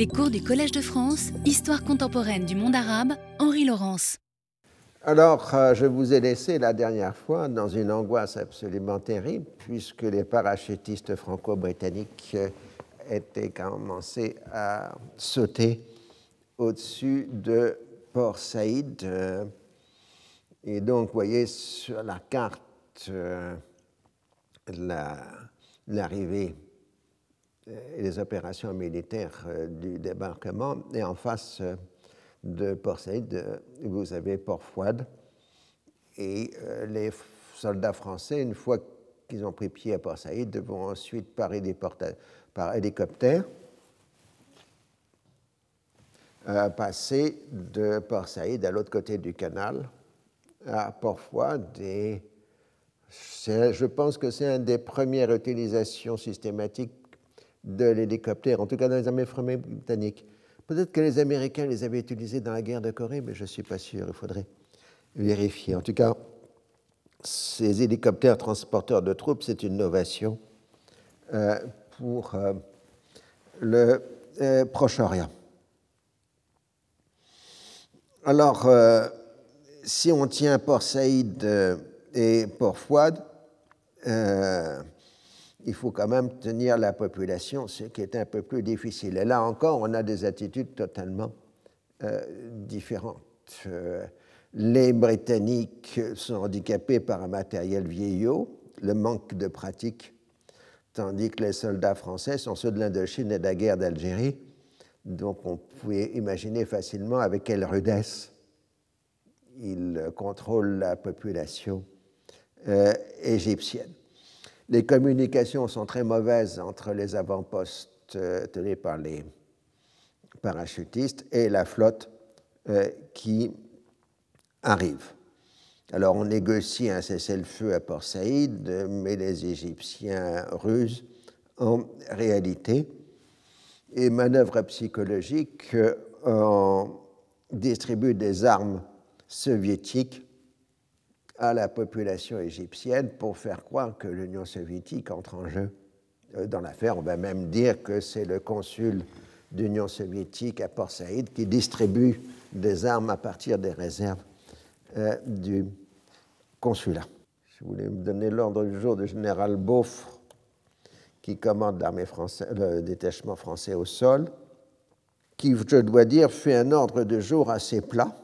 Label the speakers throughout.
Speaker 1: Les cours du Collège de France, Histoire contemporaine du monde arabe, Henri Laurence.
Speaker 2: Alors, euh, je vous ai laissé la dernière fois dans une angoisse absolument terrible, puisque les parachutistes franco-britanniques euh, étaient commencés à sauter au-dessus de Port Saïd. Euh, et donc, vous voyez sur la carte l'arrivée les opérations militaires du débarquement, et en face de Port Saïd, vous avez Port Fouad. Et euh, les soldats français, une fois qu'ils ont pris pied à Port Saïd, vont ensuite par, par hélicoptère euh, passer de Port Saïd à l'autre côté du canal, à Port Fouad. Et je pense que c'est une des premières utilisations systématiques de l'hélicoptère, en tout cas dans les armées britanniques. Peut-être que les Américains les avaient utilisés dans la guerre de Corée, mais je ne suis pas sûr, il faudrait vérifier. En tout cas, ces hélicoptères transporteurs de troupes, c'est une novation euh, pour euh, le euh, Proche-Orient. Alors, si on tient Port Saïd et Port Fouad, il faut quand même tenir la population, ce qui est un peu plus difficile. Et là encore, on a des attitudes totalement euh, différentes. Euh, les Britanniques sont handicapés par un matériel vieillot, le manque de pratique, tandis que les soldats français sont ceux de l'Indochine et de la guerre d'Algérie. Donc on pouvait imaginer facilement avec quelle rudesse ils contrôlent la population euh, égyptienne. Les communications sont très mauvaises entre les avant-postes euh, tenus par les parachutistes et la flotte euh, qui arrive. Alors on négocie un cessez-le-feu à Port Saïd, mais les Égyptiens rusent en réalité. Et manœuvre psychologique, euh, distribue des armes soviétiques à la population égyptienne pour faire croire que l'Union soviétique entre en jeu euh, dans l'affaire. On va même dire que c'est le consul d'Union soviétique à Port Saïd qui distribue des armes à partir des réserves euh, du consulat. Je voulais me donner l'ordre du jour du général Beaufre, qui commande l'armée française, le détachement français au sol, qui, je dois dire, fait un ordre de jour assez plat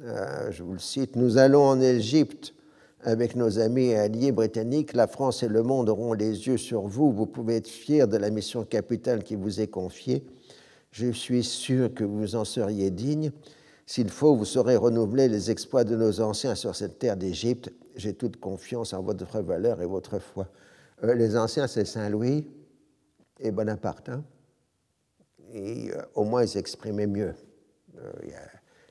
Speaker 2: je vous le cite, Nous allons en Égypte avec nos amis et alliés britanniques. La France et le monde auront les yeux sur vous. Vous pouvez être fiers de la mission capitale qui vous est confiée. Je suis sûr que vous en seriez digne. S'il faut, vous saurez renouveler les exploits de nos anciens sur cette terre d'Égypte. J'ai toute confiance en votre valeur et votre foi. Euh, les anciens, c'est Saint-Louis et Bonaparte. Hein. et euh, au moins, ils s'exprimaient mieux.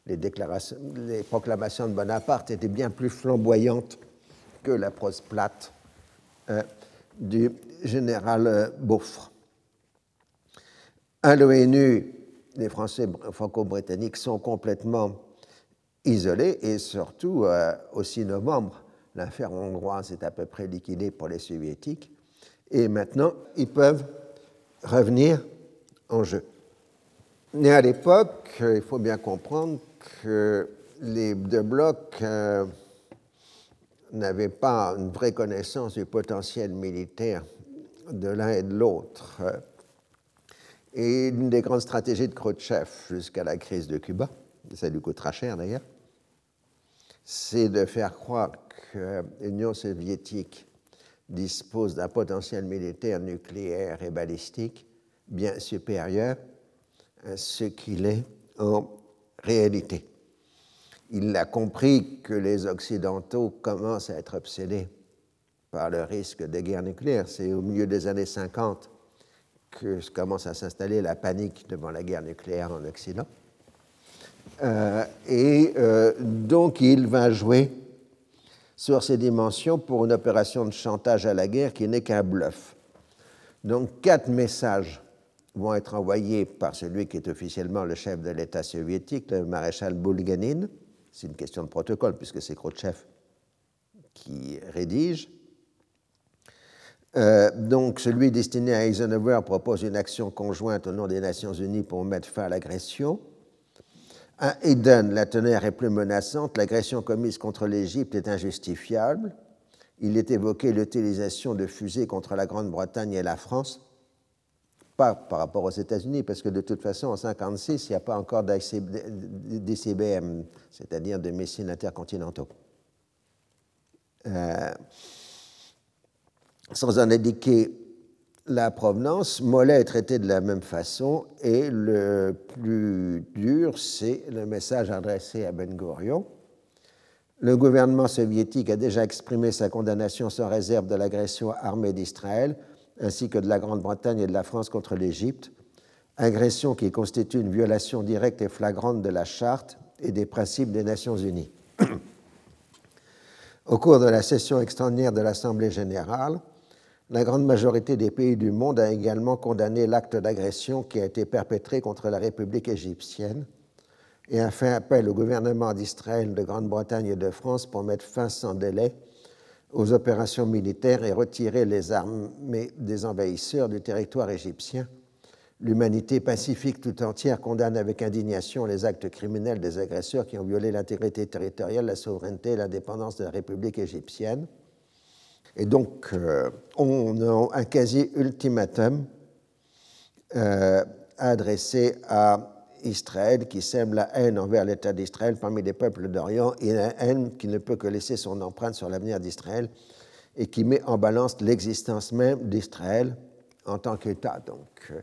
Speaker 2: Les, déclarations, les proclamations de Bonaparte étaient bien plus flamboyantes que la prose plate euh, du général euh, Beaufre. À l'ONU, les Français franco-britanniques sont complètement isolés et surtout, euh, au 6 novembre, l'affaire hongroise est à peu près liquidée pour les soviétiques et maintenant ils peuvent revenir en jeu. Mais à l'époque, il faut bien comprendre les deux blocs euh, n'avaient pas une vraie connaissance du potentiel militaire de l'un et de l'autre. Et une des grandes stratégies de Khrouchtchev jusqu'à la crise de Cuba, ça lui coûtera cher d'ailleurs, c'est de faire croire que l'Union soviétique dispose d'un potentiel militaire nucléaire et balistique bien supérieur à ce qu'il est en réalité. Il a compris que les Occidentaux commencent à être obsédés par le risque de guerre nucléaire. C'est au milieu des années 50 que commence à s'installer la panique devant la guerre nucléaire en Occident. Euh, et euh, donc il va jouer sur ces dimensions pour une opération de chantage à la guerre qui n'est qu'un bluff. Donc quatre messages vont être envoyés par celui qui est officiellement le chef de l'État soviétique, le maréchal Bulganin. C'est une question de protocole puisque c'est Khrouchtchev qui rédige. Euh, donc, celui destiné à Eisenhower propose une action conjointe au nom des Nations Unies pour mettre fin à l'agression. À Eden, la teneur est plus menaçante. L'agression commise contre l'Égypte est injustifiable. Il est évoqué l'utilisation de fusées contre la Grande-Bretagne et la France, pas par rapport aux États-Unis, parce que de toute façon, en 1956, il n'y a pas encore d'ICBM, c'est-à-dire de missiles intercontinentaux. Euh, sans en indiquer la provenance, Mollet est traité de la même façon et le plus dur, c'est le message adressé à Ben Gurion. Le gouvernement soviétique a déjà exprimé sa condamnation sans réserve de l'agression armée d'Israël ainsi que de la Grande-Bretagne et de la France contre l'Égypte, agression qui constitue une violation directe et flagrante de la Charte et des principes des Nations Unies. Au cours de la session extraordinaire de l'Assemblée générale, la grande majorité des pays du monde a également condamné l'acte d'agression qui a été perpétré contre la République égyptienne et a fait appel au gouvernement d'Israël, de Grande-Bretagne et de France pour mettre fin sans délai aux opérations militaires et retirer les armées des envahisseurs du territoire égyptien. L'humanité pacifique tout entière condamne avec indignation les actes criminels des agresseurs qui ont violé l'intégrité territoriale, la souveraineté et l'indépendance de la République égyptienne. Et donc, euh, on a un quasi-ultimatum euh, adressé à Israël qui sème la haine envers l'État d'Israël parmi les peuples d'Orient et la haine qui ne peut que laisser son empreinte sur l'avenir d'Israël et qui met en balance l'existence même d'Israël en tant qu'État. Donc,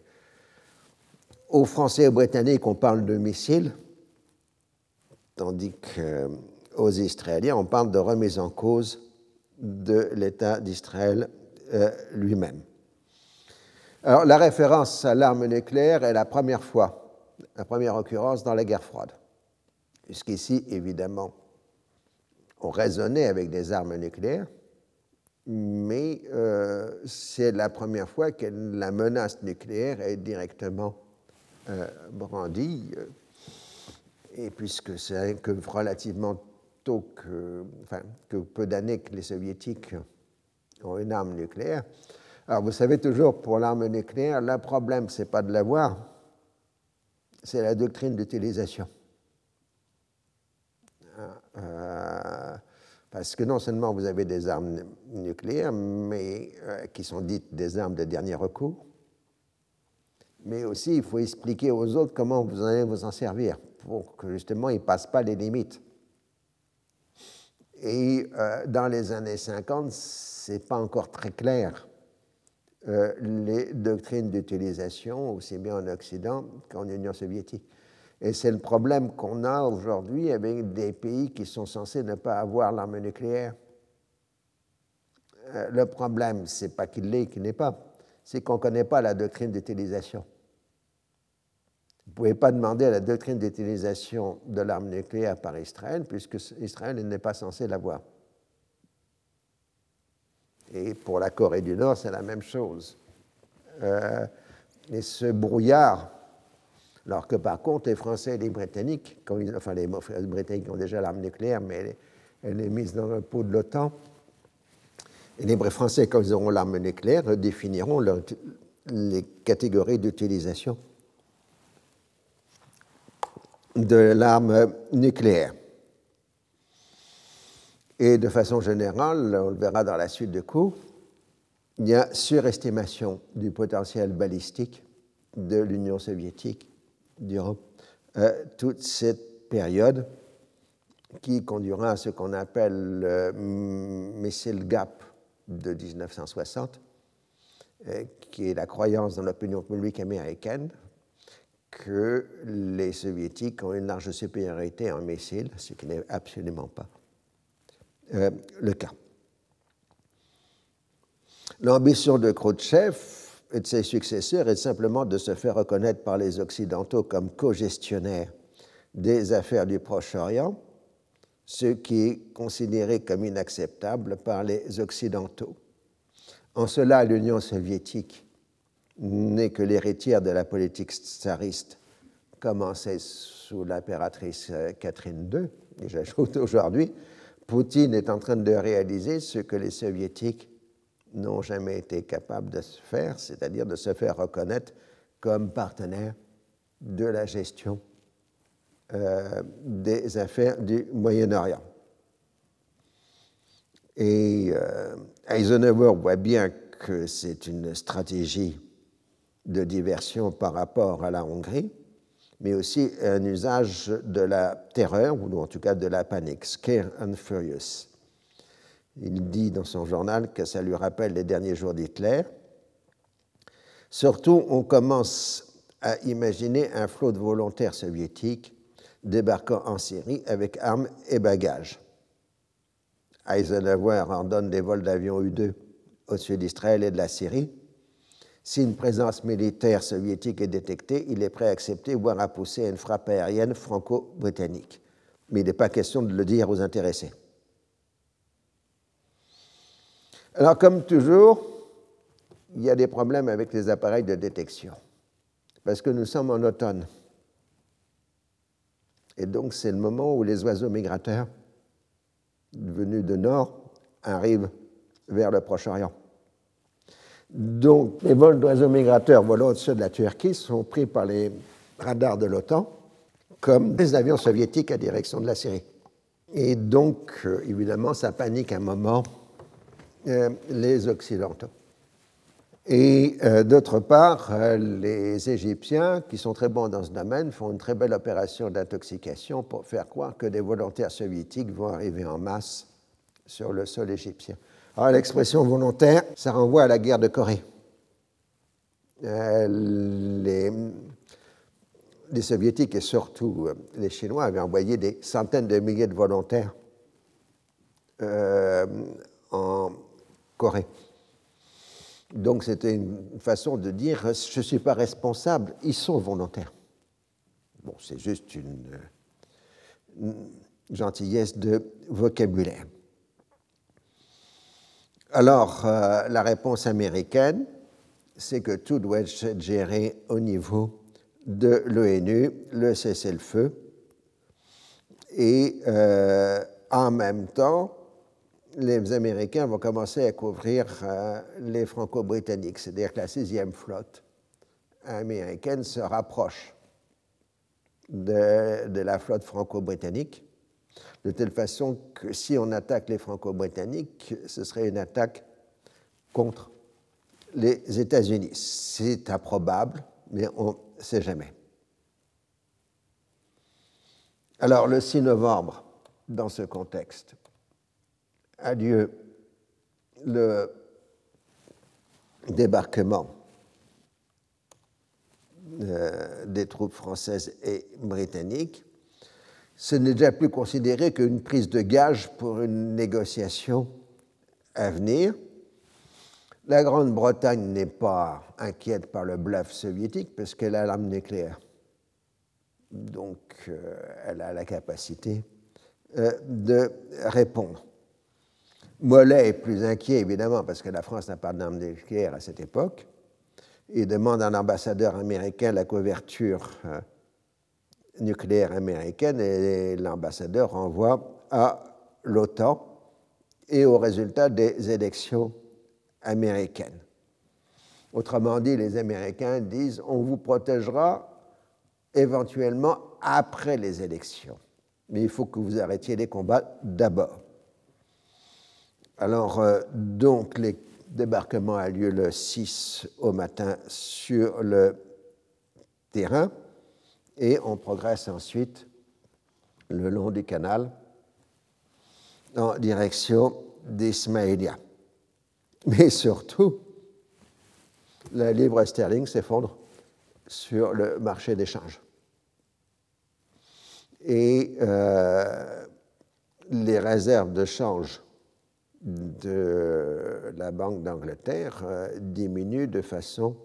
Speaker 2: aux Français et aux Britanniques, on parle de missiles, tandis qu'aux Israéliens, on parle de remise en cause de l'État d'Israël euh, lui-même. Alors, la référence à l'arme nucléaire est la première fois, la première occurrence dans la guerre froide. Jusqu'ici, évidemment, on raisonnait avec des armes nucléaires, mais euh, c'est la première fois que la menace nucléaire est directement euh, brandie, et puisque c'est que relativement que, enfin, que peu d'années que les soviétiques ont une arme nucléaire. Alors vous savez toujours, pour l'arme nucléaire, le problème, ce n'est pas de l'avoir, c'est la doctrine d'utilisation. Euh, parce que non seulement vous avez des armes nucléaires, mais euh, qui sont dites des armes de dernier recours, mais aussi il faut expliquer aux autres comment vous allez vous en servir pour que justement ils ne passent pas les limites. Et euh, dans les années 50, ce n'est pas encore très clair euh, les doctrines d'utilisation, aussi bien en Occident qu'en Union soviétique. Et c'est le problème qu'on a aujourd'hui avec des pays qui sont censés ne pas avoir l'arme nucléaire. Euh, le problème, ce n'est pas qu'il l'ait, qu'il n'est pas, c'est qu'on ne connaît pas la doctrine d'utilisation. Vous ne pouvez pas demander la doctrine d'utilisation de l'arme nucléaire par Israël, puisque Israël n'est pas censé l'avoir. Et pour la Corée du Nord, c'est la même chose. Euh, et ce brouillard, alors que par contre, les Français et les Britanniques, enfin les Britanniques ont déjà l'arme nucléaire, mais elle, est mise dans le pot de l'OTAN, et les Français, quand ils auront l'arme nucléaire, définiront les catégories d'utilisation de l'arme nucléaire. Et de façon générale, on le verra dans la suite de cours, il y a surestimation du potentiel balistique de l'Union soviétique durant euh, toute cette période qui conduira à ce qu'on appelle le missile gap de 1960, euh, qui est la croyance dans l'opinion publique américaine que les soviétiques ont une large supériorité en missiles, ce qui n'est absolument pas euh, le cas. L'ambition de Khrouchtchev et de ses successeurs est simplement de se faire reconnaître par les Occidentaux comme co-gestionnaires des affaires du Proche-Orient, ce qui est considéré comme inacceptable par les Occidentaux. En cela, l'Union soviétique n'est que l'héritière de la politique tsariste commencée sous l'impératrice euh, Catherine II. Et j'ajoute aujourd'hui, Poutine est en train de réaliser ce que les soviétiques n'ont jamais été capables de faire, c'est-à-dire de se faire reconnaître comme partenaires de la gestion euh, des affaires du Moyen-Orient. Et euh, Eisenhower voit bien que c'est une stratégie de diversion par rapport à la Hongrie, mais aussi un usage de la terreur, ou en tout cas de la panique, scare and furious. Il dit dans son journal que ça lui rappelle les derniers jours d'Hitler. Surtout, on commence à imaginer un flot de volontaires soviétiques débarquant en Syrie avec armes et bagages. Eisenhower ordonne des vols d'avions U-2 au sud d'Israël et de la Syrie. Si une présence militaire soviétique est détectée, il est prêt à accepter, voire à pousser une frappe aérienne franco-britannique. Mais il n'est pas question de le dire aux intéressés. Alors, comme toujours, il y a des problèmes avec les appareils de détection, parce que nous sommes en automne. Et donc, c'est le moment où les oiseaux migrateurs venus de nord arrivent vers le Proche-Orient. Donc, les vols d'oiseaux migrateurs volant au-dessus de la Turquie sont pris par les radars de l'OTAN comme des avions soviétiques à direction de la Syrie. Et donc, euh, évidemment, ça panique un moment euh, les Occidentaux. Et euh, d'autre part, les Égyptiens, qui sont très bons dans ce domaine, font une très belle opération d'intoxication pour faire croire que des volontaires soviétiques vont arriver en masse sur le sol égyptien. Alors l'expression volontaire, ça renvoie à la guerre de Corée. Euh, les, les, soviétiques et surtout euh, les Chinois avaient envoyé des centaines de milliers de volontaires euh, en Corée. Donc c'était une façon de dire je ne suis pas responsable, ils sont volontaires. Bon, c'est juste une gentillesse de vocabulaire. Alors, euh, la réponse américaine, c'est que tout doit être géré au niveau de l'ONU, le cessez-le-feu. Et euh, en même temps, les Américains vont commencer à couvrir euh, les Franco-Britanniques, c'est-à-dire que la sixième flotte américaine se rapproche de la flotte franco-britannique de telle façon que si on attaque les Franco-Britanniques, ce serait une attaque contre les États-Unis. C'est improbable, mais on ne sait jamais. Alors, le 6 novembre, dans ce contexte, a lieu le débarquement euh, des troupes françaises et britanniques ce n'est déjà plus considéré qu'une prise de gage pour une négociation à venir. La Grande-Bretagne n'est pas inquiète par le bluff soviétique parce qu'elle a l'arme nucléaire. Donc, euh, elle a la capacité euh, de répondre. Mollet est plus inquiet, évidemment, parce que la France n'a pas d'arme nucléaire à cette époque. Il demande à un ambassadeur américain la couverture euh, nucléaire américaine et l'ambassadeur renvoie à l'OTAN et au résultat des élections américaines. Autrement dit, les Américains disent on vous protégera éventuellement après les élections, mais il faut que vous arrêtiez les combats d'abord. Alors, euh, donc, le débarquement a lieu le 6 au matin sur le terrain et on progresse ensuite le long du canal en direction d'Ismaïlia. Mais surtout, la livre sterling s'effondre sur le marché d'échange. Et euh, les réserves de change de la Banque d'Angleterre euh, diminuent de façon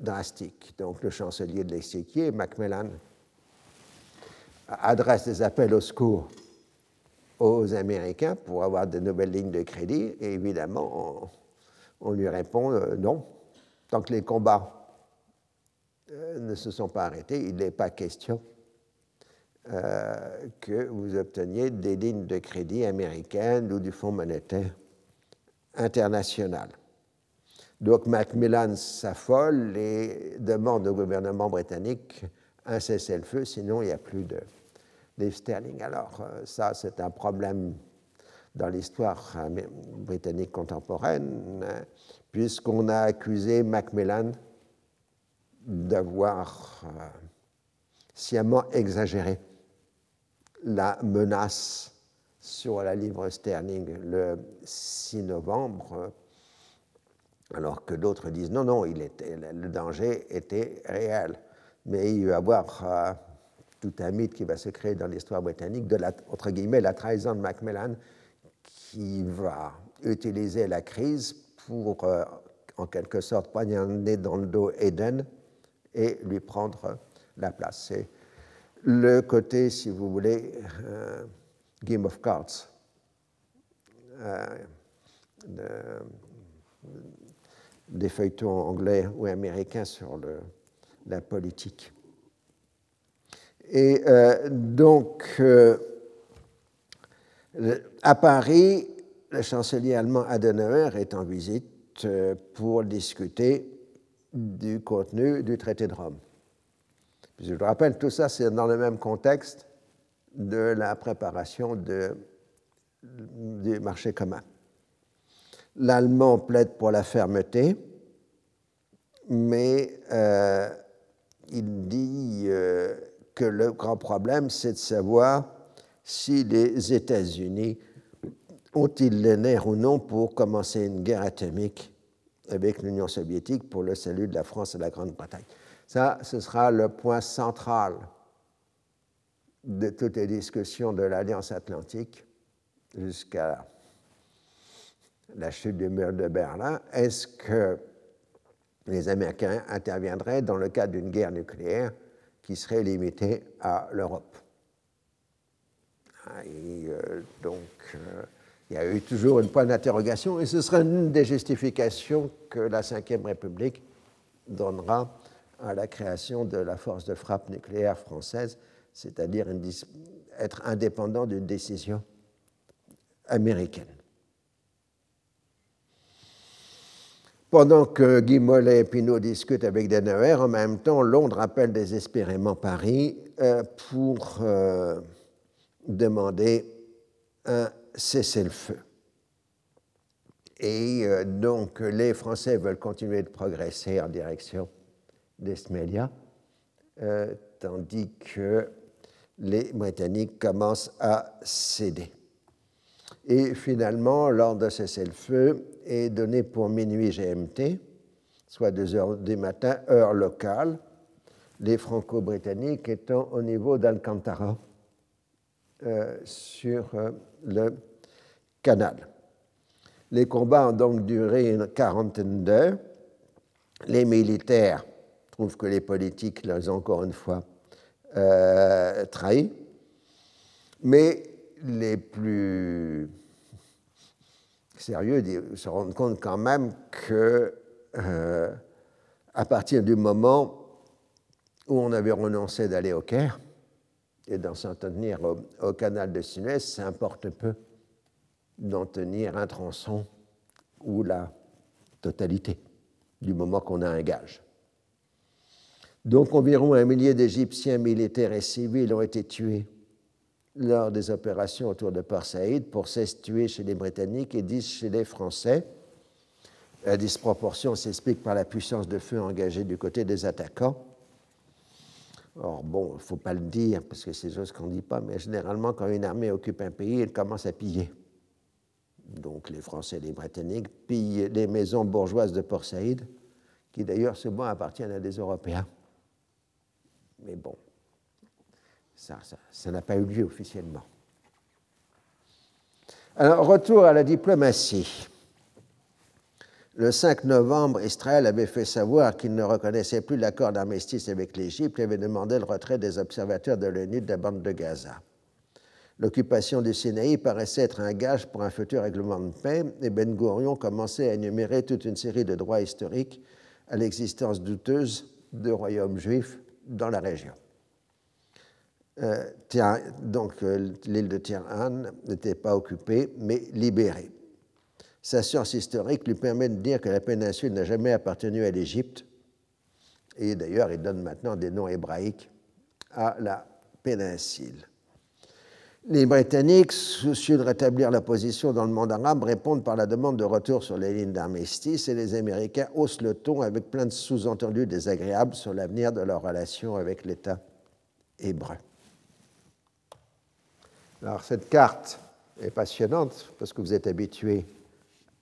Speaker 2: drastique. Donc le chancelier de l'exécutif, Macmillan, adresse des appels au secours aux Américains pour avoir de nouvelles lignes de crédit, et évidemment, on, lui répond euh, non. Tant que les combats euh, ne se sont pas arrêtés, il n'est pas question que vous obteniez des lignes de crédit américaines ou du Fonds monétaire internationale. Donc Macmillan s'affole et demande au gouvernement britannique un cessez-le-feu, sinon il n'y a plus de livres sterling. Alors euh, ça, c'est un problème dans l'histoire euh, britannique contemporaine, puisqu'on a accusé Macmillan d'avoir euh, sciemment exagéré la menace sur la livre sterling le 6 novembre, alors que d'autres disent non, non, le danger était réel. Mais il va y avoir euh, tout un mythe qui va se créer dans l'histoire britannique de la, entre guillemets, la trahison de Macmillan qui va utiliser la crise pour, euh, en quelque sorte, poignarder dans le dos Eden et lui prendre la place. C'est le côté, si vous voulez, euh, Game of Cards euh, des feuilletons anglais ou américains sur le, la politique. Et donc, à Paris, le chancelier allemand Adenauer est en visite euh, pour discuter du contenu du traité de Rome. Je vous rappelle, tout ça, c'est dans le même contexte de la préparation du marché commun. L'allemand plaide pour la fermeté, mais euh, il dit euh, que le grand problème, c'est de savoir si les États-Unis ont-ils les nerfs ou non pour commencer une guerre atomique avec l'Union soviétique pour le salut de la France et de la Grande-Bretagne. Ça, ce sera le point central de toutes les discussions de l'Alliance atlantique jusqu'à la chute du mur de Berlin. Est-ce que les Américains interviendraient dans le cadre d'une guerre nucléaire qui serait limitée à l'Europe? Et euh, donc, euh, il y a eu toujours une point d'interrogation, et ce sera une des justifications que la Ve République donnera à la création de la force de frappe nucléaire française, c'est-à-dire être indépendant d'une décision américaine. Pendant que Guy Mollet et Pinot discutent avec Deneuer, en même temps, Londres appelle désespérément Paris euh, pour demander un cessez-le-feu. Et euh, donc les Français veulent continuer de progresser en direction d'Esmélia, euh, tandis que les Britanniques commencent à céder. Et finalement, l'ordre de cessez-le-feu est donné pour minuit GMT, soit 2 heures du matin, heure locale, les Franco-Britanniques étant au niveau d'Alcantara euh, sur euh, le canal. Les combats ont donc duré une quarantaine d'heures. Les militaires trouvent que les politiques les ont encore une fois euh, trahis, mais les plus sérieux se rendent compte quand même que à partir du moment où on avait renoncé d'aller au Caire, et d'en s'en tenir au, canal de Suez, ça importe peu d'en tenir un tronçon ou la totalité, du moment qu'on a un gage. Donc environ un millier d'Égyptiens militaires et civils ont été tués lors des opérations autour de Port Saïd, pour 16 tués chez les Britanniques et 10 chez les Français. La disproportion s'explique par la puissance de feu engagée du côté des attaquants Or, bon, il ne faut pas le dire, parce que c'est des choses qu'on ne dit pas, mais généralement, quand une armée occupe un pays, elle commence à piller. Donc, les Français et les Britanniques pillent les maisons bourgeoises de Port Saïd, qui d'ailleurs, souvent appartiennent à des Européens. Mais bon, ça n'a pas eu lieu officiellement. Alors, retour à la diplomatie. Le 5 novembre, Israël avait fait savoir qu'il ne reconnaissait plus l'accord d'armistice avec l'Égypte et avait demandé le retrait des observateurs de l'ONU de la bande de Gaza. L'occupation du Sinaï paraissait être un gage pour un futur règlement de paix et Ben Gurion commençait à énumérer toute une série de droits historiques à l'existence douteuse de royaumes juifs dans la région. Euh, donc euh, l'île de Tiran n'était pas occupée, mais libérée. Sa science historique lui permet de dire que la péninsule n'a jamais appartenu à l'Égypte. Et d'ailleurs, il donne maintenant des noms hébraïques à la péninsule. Les Britanniques, soucieux de rétablir la position dans le monde arabe, répondent par la demande de retour sur les lignes d'armistice et les Américains haussent le ton avec plein de sous-entendus désagréables sur l'avenir de leur relation avec l'État hébreu. Alors cette carte est passionnante parce que vous êtes habitués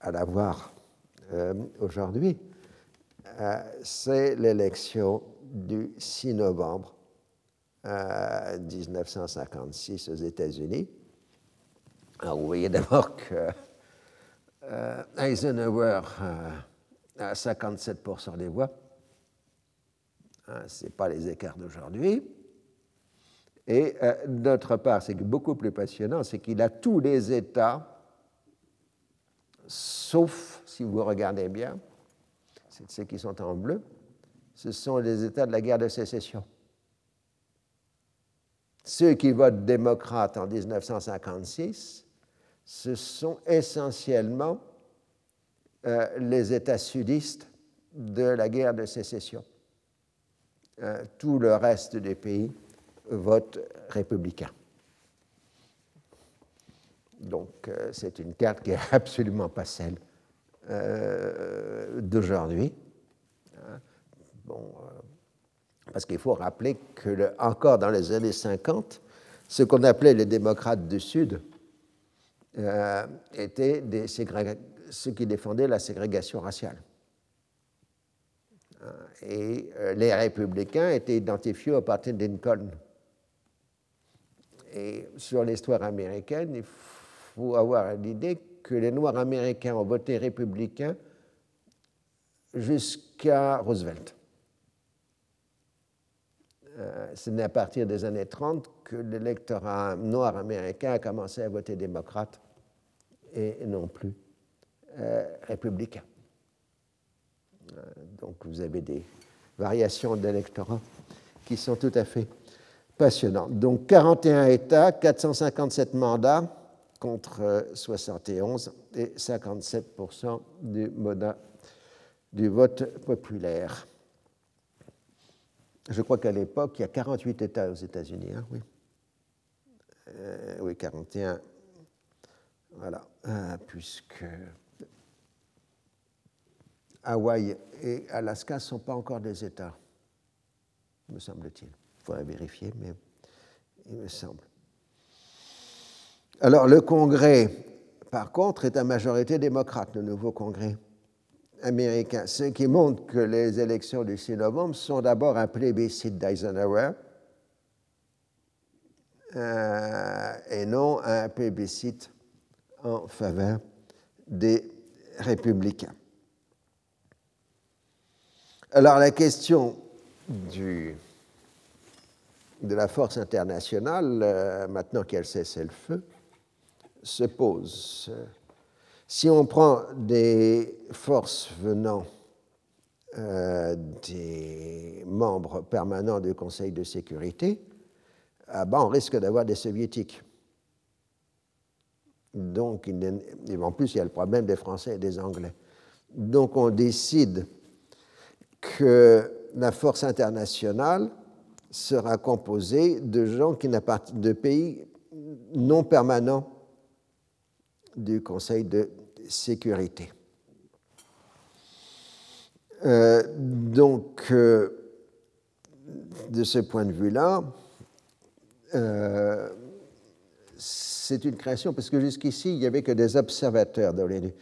Speaker 2: à la voir euh, aujourd'hui. Euh, c'est l'élection du 6 novembre 1956 aux États-Unis. Alors, vous voyez d'abord que euh, Eisenhower a 57% des voix. Ce n'est pas les écarts d'aujourd'hui. Et euh, d'autre part, c'est beaucoup plus passionnant, c'est qu'il a tous les États, sauf, si vous regardez bien, ceux qui sont en bleu, ce sont les États de la guerre de sécession ceux qui votent démocrate en 1956, ce sont essentiellement euh, les États sudistes de la guerre de sécession. Euh, tout le reste des pays vote républicain. Donc euh, c'est une carte qui n'est absolument pas celle d'aujourd'hui. Hein. Bon, parce qu'il faut rappeler que, encore dans les années 50, ce qu'on appelait les démocrates du Sud euh, étaient ceux qui défendaient la ségrégation raciale. Euh, et euh, les républicains étaient identifiés au parti de Lincoln. Et sur l'histoire américaine, il faut avoir l'idée que les Noirs américains ont voté républicain jusqu'à Roosevelt. Euh, ce n'est à partir des années 30 que l'électorat noir américain a commencé à voter démocrate et non plus euh, républicain. Euh, donc vous avez des variations d'électorat qui sont tout à fait passionnantes. Donc 41 États, 457 mandats contre 71 et 57% du, du vote populaire. Je crois qu'à l'époque, il y a 48 États aux États-Unis, hein, oui. Euh, oui, 41. Voilà, euh, puisque Hawaï et Alaska ne sont pas encore des États, me semble-t-il. Faudrait vérifier, mais il me semble. Alors, le Congrès, par contre, est à majorité démocrate, le nouveau Congrès américain, ce qui montre que les élections du 6 novembre sont d'abord un plébiscite d'Eisenhower euh, et non un plébiscite en faveur des républicains. Alors la question du, de la force internationale, euh, maintenant qu'elle cessé le feu, se pose. Si on prend des forces venant euh, des membres permanents du Conseil de sécurité, ah ben, on risque d'avoir des soviétiques. Donc, en plus, il y a le problème des Français et des Anglais. Donc, on décide que la force internationale sera composée de gens qui n'appartiennent de pays non permanents du Conseil de sécurité. Euh, donc, euh, de ce point de vue-là, euh, c'est une création, parce que jusqu'ici, il n'y avait que des observateurs dans l'ONU.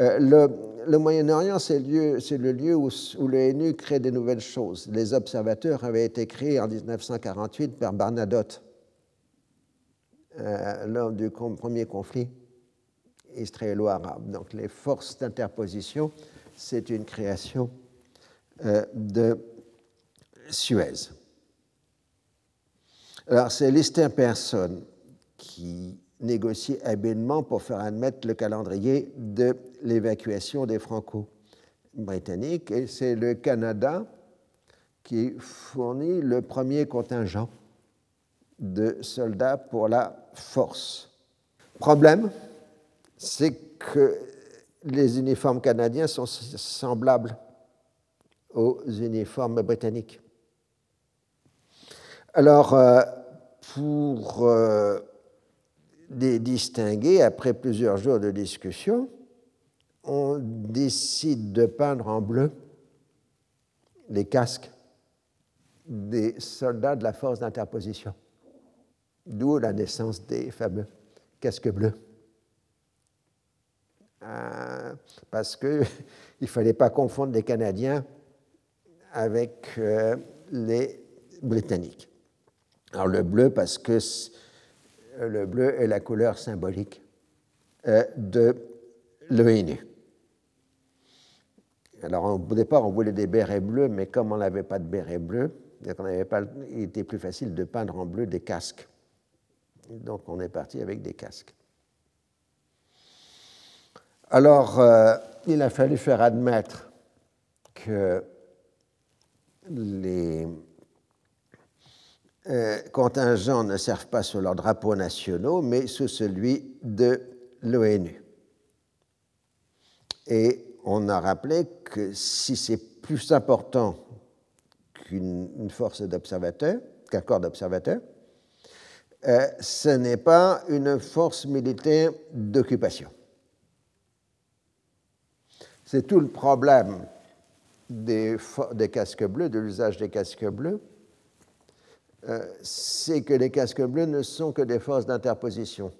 Speaker 2: Le, Moyen-Orient, c'est le lieu où, où l'ONU crée des nouvelles choses. Les observateurs avaient été créés en 1948 par Bernadotte lors du premier conflit israélo-arabe. Donc les forces d'interposition, c'est une création euh, de Suez. Alors c'est Listin Person qui négocie habilement pour faire admettre le calendrier de l'évacuation des Franco-Britanniques et c'est le Canada qui fournit le premier contingent de soldats pour la force. Problème, c'est les uniformes canadiens sont semblables aux uniformes britanniques. Alors, euh, pour euh, les distinguer, après plusieurs jours de discussion, on décide de peindre en bleu les casques des soldats de la force d'interposition, d'où la naissance des fameux casques bleus. Euh, parce qu'il ne fallait pas confondre les Canadiens avec euh, les Britanniques. Alors le bleu, parce que le bleu est la couleur symbolique euh, de l'ONU. Alors au départ, on voulait des bérets bleus, mais comme on n'avait pas de bérets bleus, pas, il était plus facile de peindre en bleu des casques. Donc on est parti avec des casques. Alors, euh, il a fallu faire admettre que les contingents ne servent pas sous leurs drapeaux nationaux, mais sous celui de l'ONU. Et on a rappelé que si c'est plus important qu'une force d'observateurs, qu'un corps d'observateurs, euh, ce n'est pas une force militaire d'occupation. C'est tout le problème des casques bleus, de l'usage des casques bleus, euh, c'est que les casques bleus ne sont que des forces d'interposition.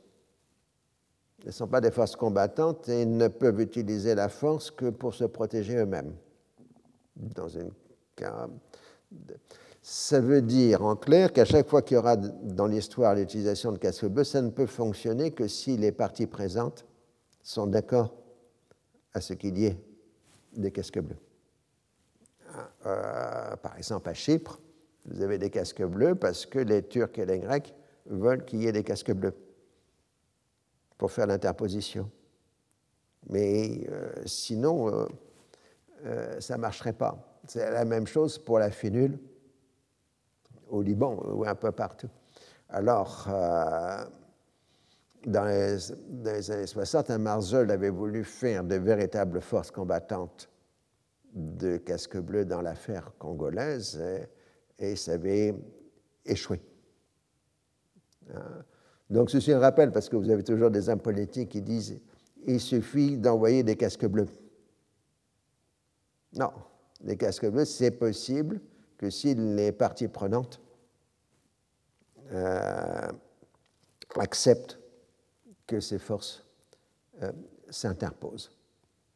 Speaker 2: Ils ne sont pas des forces combattantes et ils ne peuvent utiliser la force que pour se protéger eux-mêmes. Dans Ça veut dire en clair qu'à chaque fois qu'il y aura dans l'histoire l'utilisation de casques bleus, ça ne peut fonctionner que si les parties présentes sont d'accord à ce qu'il y ait des casques bleus. Euh, par exemple, à Chypre, vous avez des casques bleus parce que les Turcs et les Grecs veulent qu'il y ait des casques bleus pour faire l'interposition. Mais euh, sinon, euh, ça ne marcherait pas. C'est la même chose pour la fénule au Liban ou un peu partout. Alors, dans les, années 60, un Marzel avait voulu faire de véritables forces combattantes de casque bleu dans l'affaire congolaise ça avait échoué. Hein. Donc ceci un rappel, parce que vous avez toujours des hommes politiques qui disent il suffit d'envoyer des casques bleus. Non, les casques bleus, c'est possible que si les parties prenantes euh, acceptent que ces forces euh, s'interposent.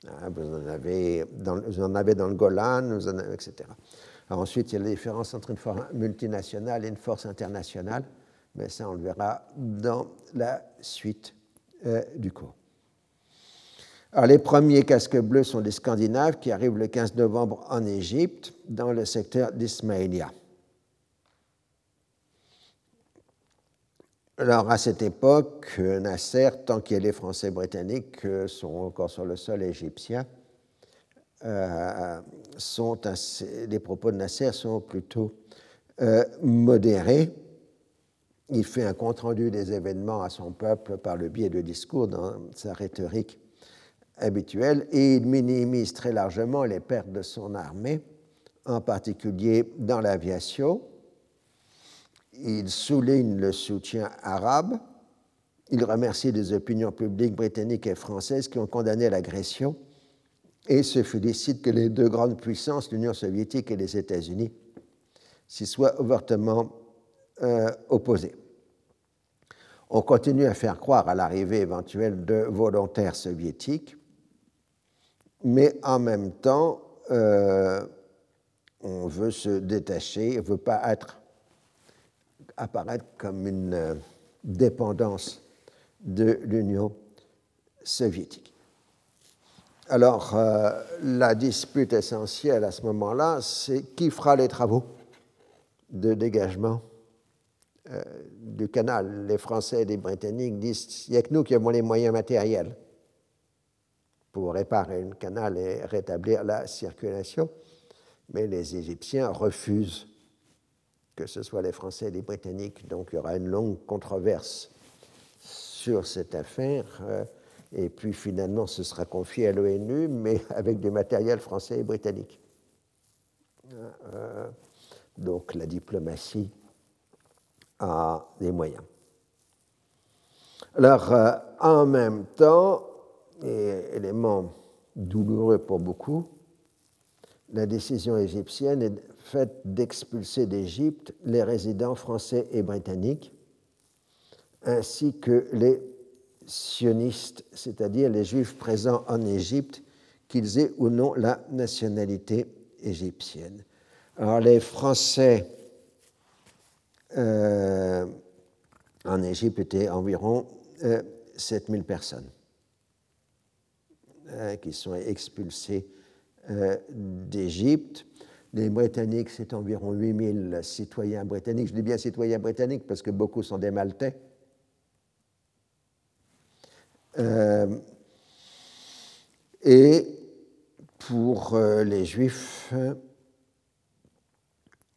Speaker 2: Hein, vous, en avez dans le Golan, etc. ensuite, il y a la différence entre une force multinationale et une force internationale, mais ça, on le verra dans la suite euh, du cours. Alors, les premiers casques bleus sont des Scandinaves qui arrivent le 15 novembre en Égypte, dans le secteur d'Ismaïlia. Alors, à cette époque, Nasser, tant que les Français britanniques sont encore sur le sol égyptien, euh, sont les propos de Nasser sont plutôt euh, modérés. Il fait un compte-rendu des événements à son peuple par le biais de discours dans sa rhétorique habituelle et il minimise très largement les pertes de son armée, en particulier dans l'aviation il souligne le soutien arabe, il remercie les opinions publiques britanniques et françaises qui ont condamné l'agression et se félicite que les deux grandes puissances, l'Union soviétique et les États-Unis, s'y soient ouvertement euh, opposés. On continue à faire croire à l'arrivée éventuelle de volontaires soviétiques, mais en même temps, euh, on veut se détacher, on ne veut pas être apparaître comme une euh, dépendance de l'Union soviétique. Alors, euh, la dispute essentielle à ce moment-là, c'est qui fera les travaux de dégagement euh, du canal. Les Français et les Britanniques disent il n'y a que nous qui avons les moyens matériels pour réparer le canal et rétablir la circulation, mais les Égyptiens refusent que ce soit les Français et les Britanniques. Donc il y aura une longue controverse sur cette affaire. Euh, Et puis finalement, ce sera confié à l'ONU, mais avec du matériel français et britannique. Euh, donc la diplomatie a des moyens. Alors, euh, en même temps, et élément douloureux pour beaucoup, la décision égyptienne est faite d'expulser d'Égypte les résidents français et britanniques, ainsi que les sionistes, c'est-à-dire les juifs présents en Égypte, qu'ils aient ou non la nationalité égyptienne. Alors les Français euh, en Égypte étaient environ 7000 euh, personnes euh, qui sont expulsées d'Égypte. Les Britanniques, c'est environ 8000 citoyens britanniques. Je dis bien citoyens britanniques parce que beaucoup sont des Maltais. Et pour les Juifs,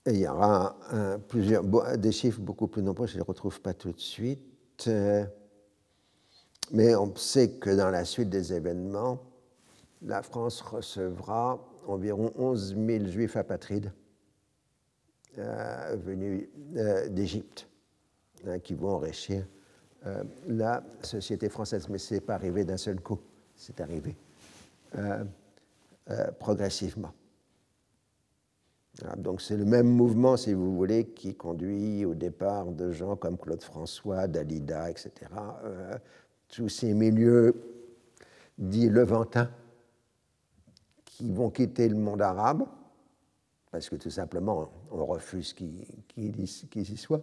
Speaker 2: il y aura plusieurs, des chiffres beaucoup plus nombreux, je ne les retrouve pas tout de suite. Euh, mais on sait que dans la suite des événements, la France recevra environ 11 000 juifs apatrides euh, venus euh, d'Égypte, hein, qui vont enrichir la société française. Mais ce n'est pas arrivé d'un seul coup, c'est arrivé progressivement donc c'est le même mouvement, si vous voulez, qui conduit au départ de gens comme Claude François, Dalida, etc. Euh, tous ces milieux dits levantins qui vont quitter le monde arabe, parce que tout simplement on refuse qu'ils y soient,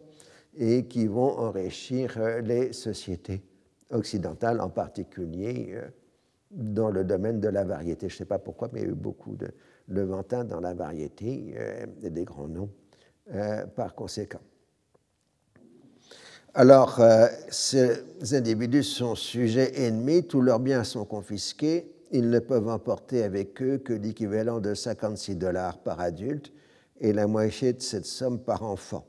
Speaker 2: et qui vont enrichir euh, les sociétés occidentales, en particulier euh, dans le domaine de la variété. Je ne sais pas pourquoi, mais il y a eu beaucoup de, Levantin dans la variété euh, et des grands noms par conséquent. Alors, ces individus sont sujets ennemis, tous leurs biens sont confisqués, ils ne peuvent emporter avec eux que l'équivalent de 56 dollars par adulte et la moitié de cette somme par enfant.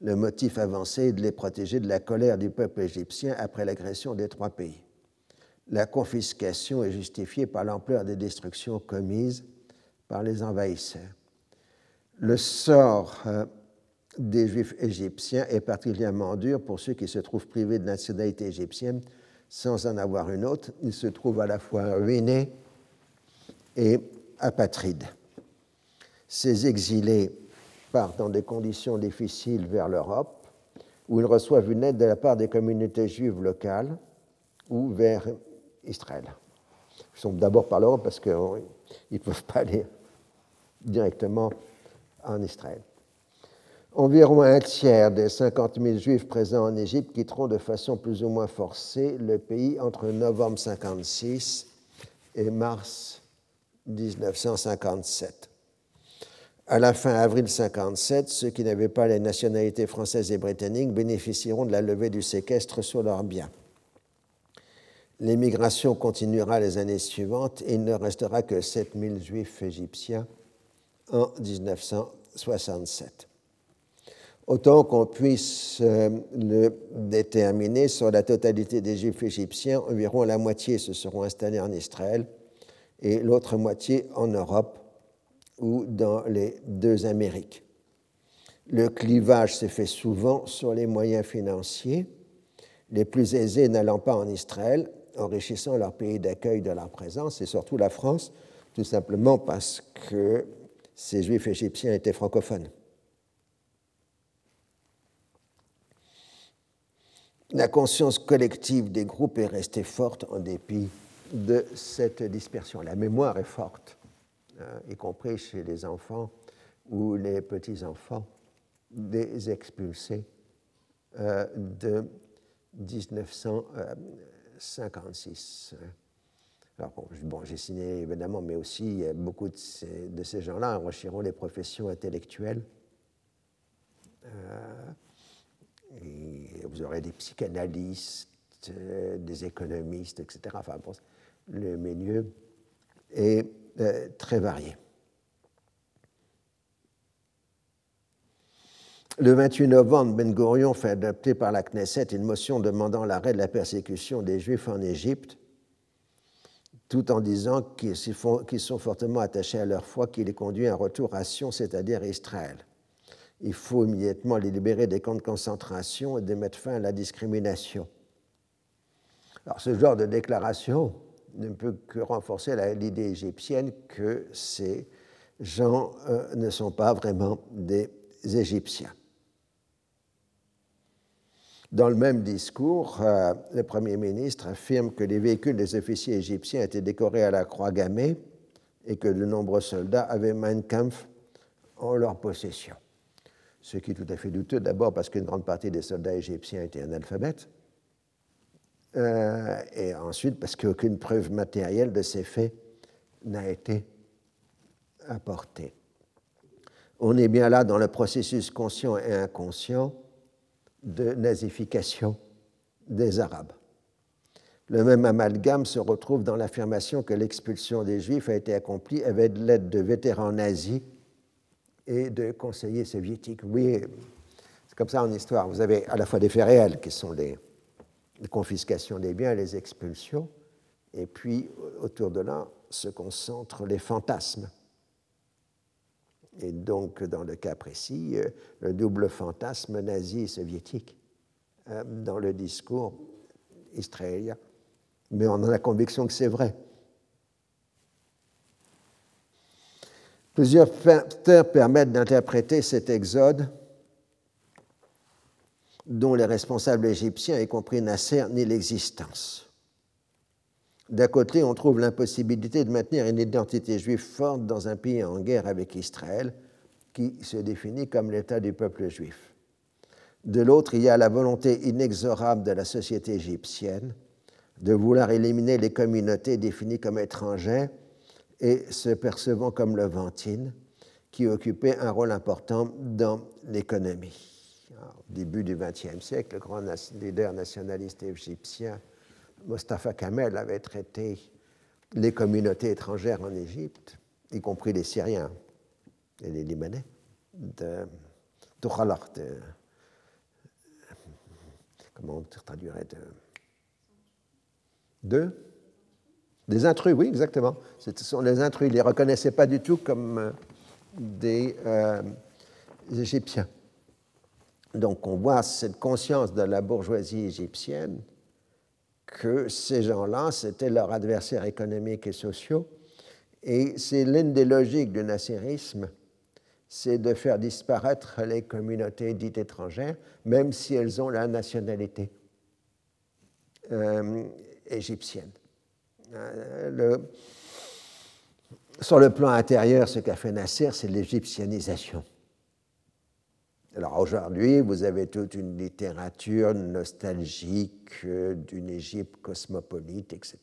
Speaker 2: Le motif avancé est de les protéger de la colère du peuple égyptien après l'agression des trois pays. La confiscation est justifiée par l'ampleur des destructions commises par les envahisseurs. Le sort euh, des Juifs égyptiens est particulièrement dur pour ceux qui se trouvent privés de nationalité égyptienne sans en avoir une autre. Ils se trouvent à la fois ruinés et apatrides. Ces exilés partent dans des conditions difficiles vers l'Europe, où ils reçoivent une aide de la part des communautés juives locales ou vers Israël. Ils sont d'abord par l'Europe parce qu'ils ne peuvent pas aller directement en Israël. Environ un tiers des 50 000 juifs présents en Égypte quitteront de façon plus ou moins forcée le pays entre novembre 56 et mars 1957. À la fin avril 57, ceux qui n'avaient pas les nationalités françaises et britanniques bénéficieront de la levée du séquestre sur leurs biens. L'émigration continuera les années suivantes et il ne restera que 7000 juifs égyptiens en 1967. Autant qu'on puisse euh, le déterminer sur la totalité des Juifs égyptiens, environ la moitié se seront installés en Israël et l'autre moitié en Europe ou dans les deux Amériques. Le clivage se fait souvent sur les moyens financiers, les plus aisés n'allant pas en Israël, enrichissant leur pays d'accueil de leur présence, et surtout la France, tout simplement parce que ces juifs égyptiens étaient francophones. La conscience collective des groupes est restée forte en dépit de cette dispersion. La mémoire est forte, y compris chez les enfants ou les petits-enfants des expulsés euh, de 1956. Alors, bon, j'ai signé évidemment, mais aussi beaucoup de ces, gens-là enrichiront les professions intellectuelles. Euh, vous aurez des psychanalystes, euh, des économistes, etc. Enfin, le milieu est euh, très varié. Le 28 novembre, Ben Gurion fait adopter par la Knesset une motion demandant l'arrêt de la persécution des Juifs en Égypte, tout en disant qu'ils sont fortement attachés à leur foi qui les conduit à un retour à Sion, c'est-à-dire Israël. Il faut immédiatement les libérer des camps de concentration et de mettre fin à la discrimination. Alors, ce genre de déclaration ne peut que renforcer l'idée égyptienne que ces gens euh, ne sont pas vraiment des Égyptiens. Dans le même discours, euh, le Premier ministre affirme que les véhicules des officiers égyptiens étaient décorés à la croix gammée et que de nombreux soldats avaient Mein Kampf en leur possession. Ce qui est tout à fait douteux, d'abord parce qu'une grande partie des soldats égyptiens étaient analphabètes, euh, et ensuite parce qu'aucune preuve matérielle de ces faits n'a été apportée. On est bien là dans le processus conscient et inconscient de nazification des Arabes. Le même amalgame se retrouve dans l'affirmation que l'expulsion des Juifs a été accomplie avec l'aide de vétérans nazis et de conseillers soviétiques. Oui, c'est comme ça en histoire. Vous avez à la fois des faits réels qui sont les, confiscations des biens les expulsions, et puis autour de là se concentrent les fantasmes. Et donc, dans le cas précis, euh, le double fantasme nazi et soviétique euh, dans le discours israélien. Mais on a la conviction que c'est vrai. Plusieurs facteurs permettent d'interpréter cet exode dont les responsables égyptiens, y compris Nasser, nient l'existence. D'un côté, on trouve l'impossibilité de maintenir une identité juive forte dans un pays en guerre avec Israël, qui se définit comme l'État du peuple juif. De l'autre, il y a la volonté inexorable de la société égyptienne de vouloir éliminer les communautés définies comme étrangères et se percevant comme Levantine, qui occupait un rôle important dans l'économie. Au début du XXe siècle, le grand leader nationaliste égyptien Mostafa Kamel avait traité les communautés étrangères en Égypte, y compris les Syriens et les Libanais, de, de, comment on traduirait de, de des intrus, oui, exactement. Ce sont les intrus. Ils ne les reconnaissaient pas du tout comme euh, des, euh, Égyptiens. Donc on voit cette conscience de la bourgeoisie égyptienne que ces gens-là, c'était leurs adversaires économiques et sociaux. Et c'est l'une des logiques du nasserisme, c'est de faire disparaître les communautés dites étrangères, même si elles ont la nationalité euh, égyptienne. Euh, sur le plan intérieur, ce qu'a fait Nasser, c'est l'égyptianisation. Alors aujourd'hui, vous avez toute une littérature nostalgique euh, d'une Égypte cosmopolite, etc.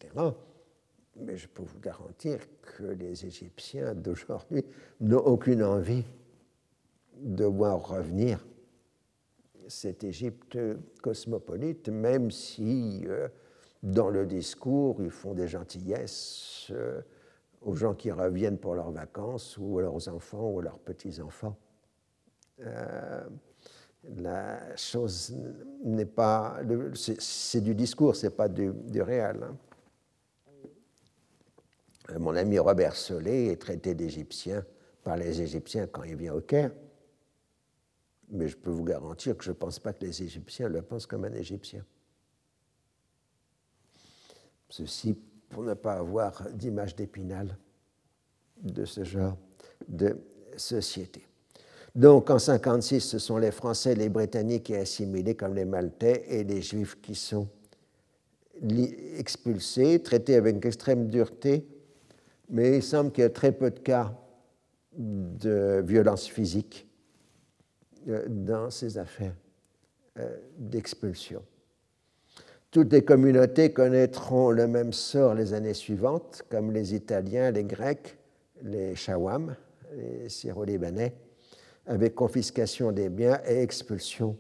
Speaker 2: Mais je peux vous garantir que les Égyptiens d'aujourd'hui n'ont aucune envie de voir revenir cette Égypte cosmopolite, même si euh, dans le discours, ils font des gentillesses euh, aux gens qui reviennent pour leurs vacances ou à leurs enfants ou à leurs petits-enfants. Euh, la chose n'est pas. C'est du discours, c'est pas du, réel. Hein. Euh, mon ami Robert Solé est traité d'Égyptien par les Égyptiens quand il vient au Caire. Mais je peux vous garantir que je ne pense pas que les Égyptiens le pensent comme un Égyptien. Ceci pour ne pas avoir d'image d'épinal de ce genre de société. Donc en 1956, ce sont les Français, les Britanniques qui sont assimilés comme les Maltais et les Juifs qui sont expulsés, traités avec extrême dureté, mais il semble qu'il y a très peu de cas de violence physique euh, dans ces affaires euh, d'expulsion. Toutes les communautés connaîtront le même sort les années suivantes, comme les Italiens, les Grecs, les Shawam, les Syro-Libanais, avec confiscation des biens et expulsion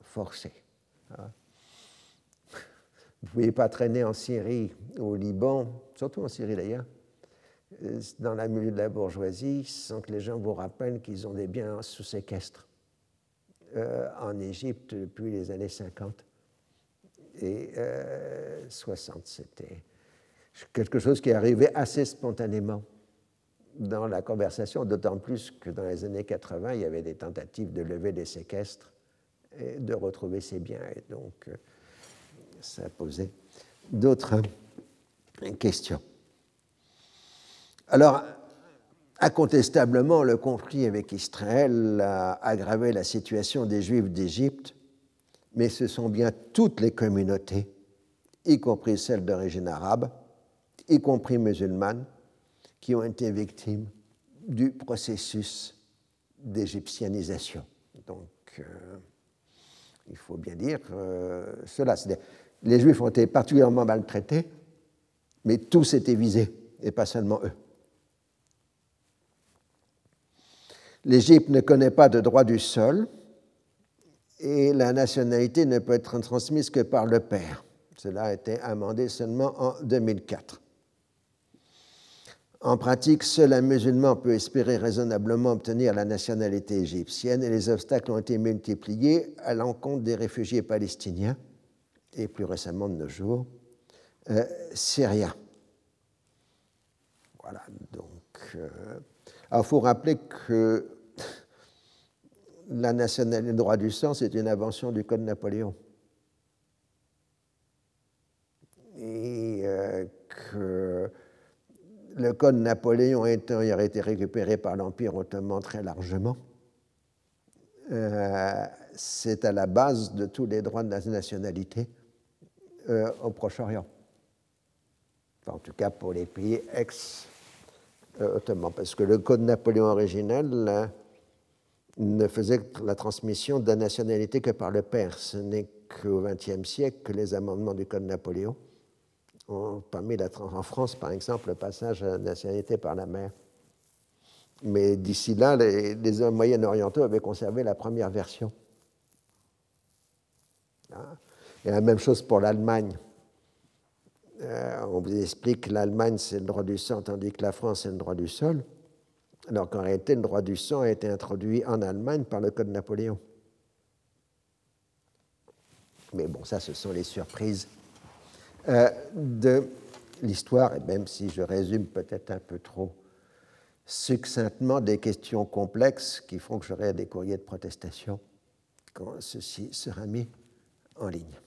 Speaker 2: forcée. Vous ne pouvez pas traîner en Syrie, au Liban, surtout en Syrie d'ailleurs, dans la milieu de la bourgeoisie, sans que les gens vous rappellent qu'ils ont des biens sous séquestre en Égypte depuis les années 50 et 60. C'était quelque chose qui arrivé assez spontanément dans la conversation, d'autant plus que dans les années 80, il y avait des tentatives de lever des séquestres et de retrouver ses biens. Et donc, euh, ça posait d'autres questions. Alors, incontestablement, le conflit avec Israël a aggravé la situation des Juifs d'Égypte, mais ce sont bien toutes les communautés, y compris celles d'origine arabe, y compris musulmanes, qui ont été victimes du processus d'égyptianisation. Donc, euh, il faut bien dire euh, cela. Les Juifs ont été particulièrement maltraités, mais tous étaient visés, et pas seulement eux. L'Égypte ne connaît pas de droit du sol, et la nationalité ne peut être transmise que par le père. Cela a été amendé seulement en 2004. En pratique, seul un musulman peut espérer raisonnablement obtenir la nationalité égyptienne et les obstacles ont été multipliés à l'encontre des réfugiés palestiniens et plus récemment de nos jours, euh, syriens. Voilà, donc. Euh, il faut rappeler que la nationalité, le droit du sang, c'est une invention du Code Napoléon. Et euh, que le code Napoléon ayant été récupéré par l'Empire ottoman très largement, euh, c'est à la base de tous les droits de la nationalité euh, au Proche-Orient. en tout cas pour les pays ex-ottomans, parce que le code Napoléon original ne faisait la transmission de la nationalité que par le père. Ce n'est qu'au XXe siècle que les amendements du code Napoléon permis en France, par exemple, le passage à la nationalité par la mer. Mais d'ici là, les, hommes moyen-orientaux avaient conservé la première version. Hein? Et la même chose pour l'Allemagne. Euh, on vous explique que l'Allemagne, c'est le droit du sang, tandis que la France, c'est le droit du sol. Alors qu'en réalité, le droit du sang a été introduit en Allemagne par le Code Napoléon. Mais bon, ça, ce sont les surprises euh, de l'histoire, et même si je résume peut-être un peu trop succinctement des questions complexes qui font que j'aurai des courriers de protestation quand ceci sera mis en ligne.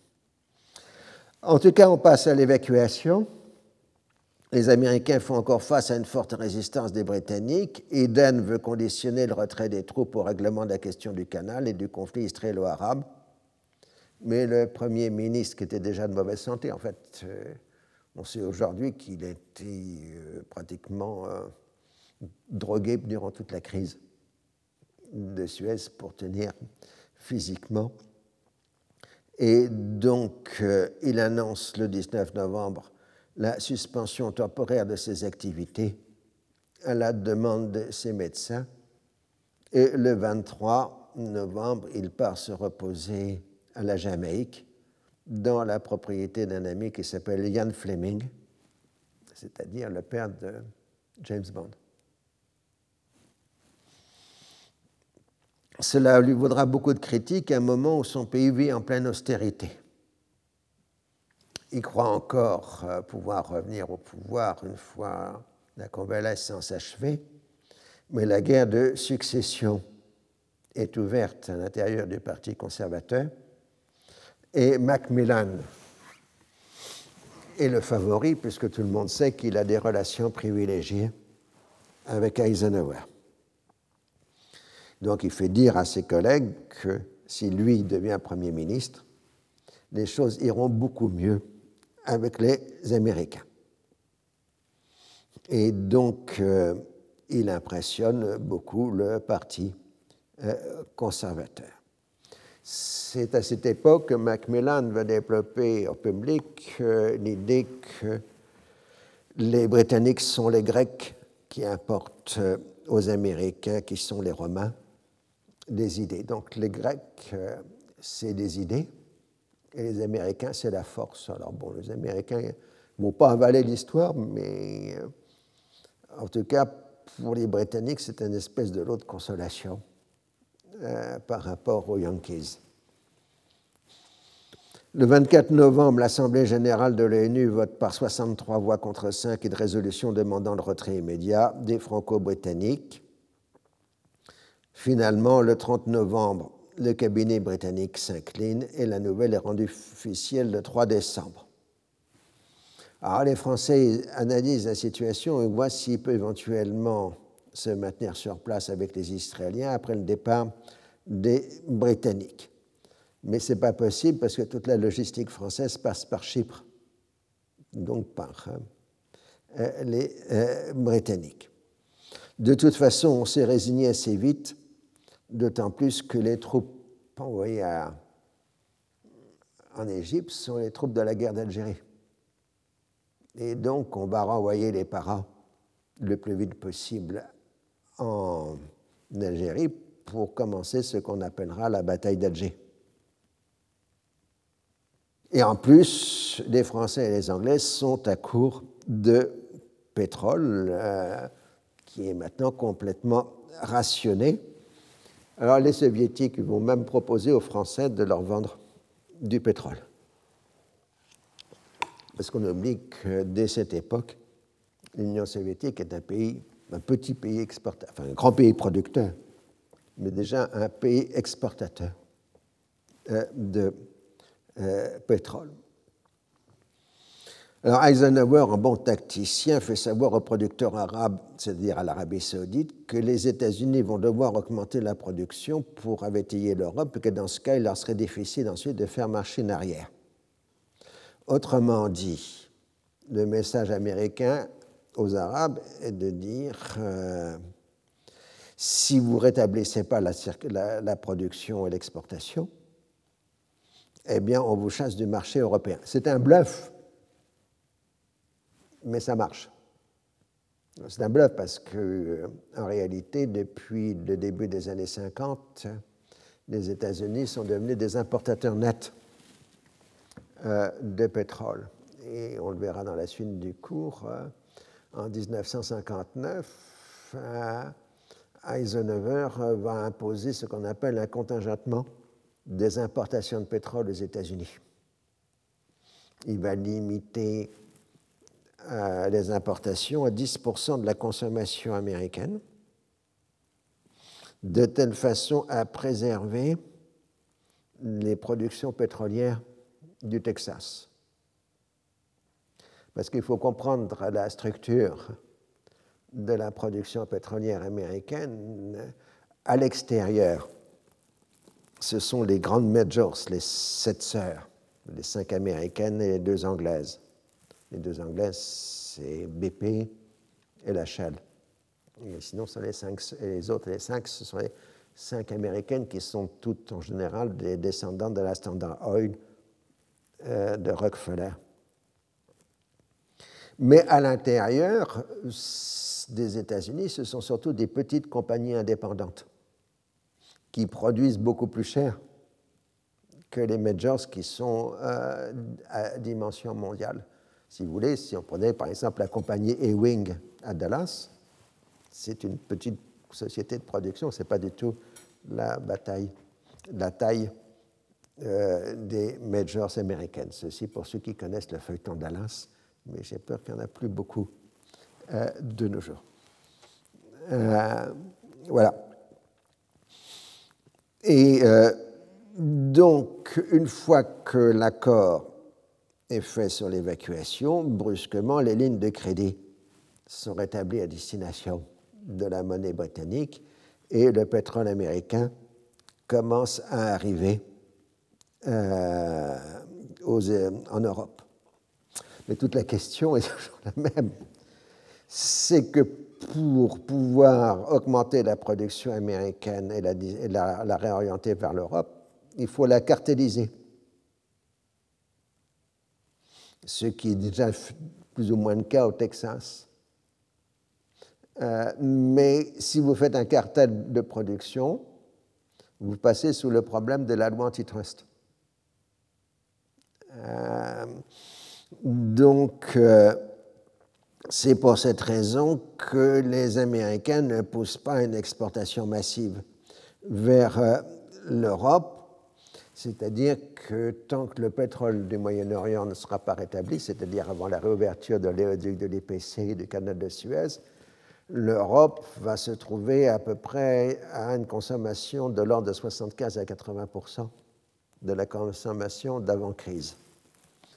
Speaker 2: En tout cas, on passe à l'évacuation. Les Américains font encore face à une forte résistance des Britanniques. Eden veut conditionner le retrait des troupes au règlement de la question du canal et du conflit israélo-arabe mais le Premier ministre, qui était déjà de mauvaise santé, en fait, euh, on sait aujourd'hui qu'il été euh, pratiquement euh, drogué durant toute la crise de Suez pour tenir physiquement. Et donc, il annonce le 19 novembre la suspension temporaire de ses activités à la demande de ses médecins. Et le 23 novembre, il part se reposer à la Jamaïque, dans la propriété d'un ami qui s'appelle Ian Fleming, c'est-à-dire le père de James Bond. Cela lui vaudra beaucoup de critiques à un moment où son pays vit en pleine austérité. Il croit encore euh, pouvoir revenir au pouvoir une fois la convalescence achevée, mais la guerre de succession est ouverte à l'intérieur du Parti conservateur et Macmillan est le favori, puisque tout le monde sait qu'il a des relations privilégiées avec Eisenhower. Donc il fait dire à ses collègues que si lui devient Premier ministre, les choses iront beaucoup mieux avec les Américains. Et donc euh, il impressionne beaucoup le Parti euh, conservateur. C'est à cette époque que Macmillan va développer au public euh, l'idée que les Britanniques sont les Grecs qui importent euh, aux Américains, qui sont les Romains, des idées. Donc les Grecs, euh, c'est des idées, et les Américains, c'est la force. Alors bon, les Américains ne vont pas avaler l'histoire, mais en tout cas, pour les Britanniques, c'est une espèce de lot de consolation par rapport aux Yankees. Le 24 novembre, l'Assemblée générale de l'ONU vote par 63 voix contre 5 une résolution demandant le retrait immédiat des Franco-Britanniques. Finalement, le 30 novembre, le cabinet britannique s'incline et la nouvelle est rendue officielle le 3 décembre. Alors les Français analysent la situation et voient s'il peut éventuellement se maintenir sur place avec les Israéliens après le départ des Britanniques mais ce n'est pas possible parce que toute la logistique française passe par Chypre, donc par euh, euh, les euh, Britanniques. De toute façon, on s'est résigné assez vite, d'autant plus que les troupes envoyées en Égypte sont les troupes de la guerre d'Algérie. Et donc, on va renvoyer les paras le plus vite possible en Algérie pour commencer ce qu'on appellera la bataille d'Alger. Et en plus, les Français et les Anglais sont à court de pétrole, euh, qui est maintenant complètement rationné. Alors les Soviétiques vont même proposer aux Français de leur vendre du pétrole. Parce qu'on oublie que dès cette époque, l'Union soviétique est un pays, un petit pays exportateur, enfin un grand pays producteur, mais déjà un pays exportateur euh, de euh, pétrole. Alors Eisenhower, en bon tacticien, fait savoir aux producteurs arabes, c'est-à-dire à, l'Arabie saoudite, que les États-Unis vont devoir augmenter la production pour avétailler l'Europe et que dans ce cas, il leur serait difficile ensuite de faire marcher en arrière. Autrement dit, le message américain aux Arabes est de dire euh, si vous rétablissez pas la production et l'exportation, eh bien, on vous chasse du marché européen. C'est un bluff, mais ça marche. C'est un bluff parce que, euh, en réalité, depuis le début des années 50, les États-Unis sont devenus des importateurs nets euh, de pétrole. Et on le verra dans la suite du cours. En 1959, Eisenhower va imposer ce qu'on appelle un contingentement des importations de pétrole aux États-Unis. Il va limiter euh, les importations à 10% de la consommation américaine, de telle façon à préserver les productions pétrolières du Texas. Parce qu'il faut comprendre la structure de la production pétrolière américaine à l'extérieur ce sont les grandes majors, les sept sœurs, les cinq américaines et les deux anglaises. Les deux anglaises, c'est BP et la Shell. Et sinon, ce sont les, cinq, et les autres, les cinq, ce sont les cinq américaines qui sont toutes en général des descendantes de la Standard Oil euh, de Rockefeller. Mais à l'intérieur des États-Unis, ce sont surtout des petites compagnies indépendantes qui produisent beaucoup plus cher que les majors qui sont euh, à dimension mondiale. Si vous voulez, si on prenait par exemple la compagnie Ewing à Dallas, c'est une petite société de production, ce n'est pas du tout la bataille, taille euh, des majors américaines. Ceci pour ceux qui connaissent le feuilleton Dallas, mais j'ai peur qu'il n'y en a plus beaucoup euh, de nos jours. voilà. Et euh, donc, une fois que l'accord est fait sur l'évacuation, brusquement, les lignes de crédit sont rétablies à destination de la monnaie britannique et le pétrole américain commence à arriver euh, euh, en Europe. Mais toute la question est toujours la même. C'est que pour pouvoir augmenter la production américaine et la, réorienter vers l'Europe, il faut la cartéliser. Ce qui est déjà plus ou moins le cas au Texas. Euh, mais si vous faites un cartel de production, vous passez sous le problème de la loi antitrust. Euh, donc, euh, c'est pour cette raison que les Américains ne poussent pas une exportation massive vers euh, l'Europe, c'est-à-dire que tant que le pétrole du Moyen-Orient ne sera pas rétabli, c'est-à-dire avant la réouverture de l'éoduc de l'IPC et du canal de Suez, l'Europe va se trouver à peu près à une consommation de l'ordre de 75 à 80% de la consommation d'avant-crise.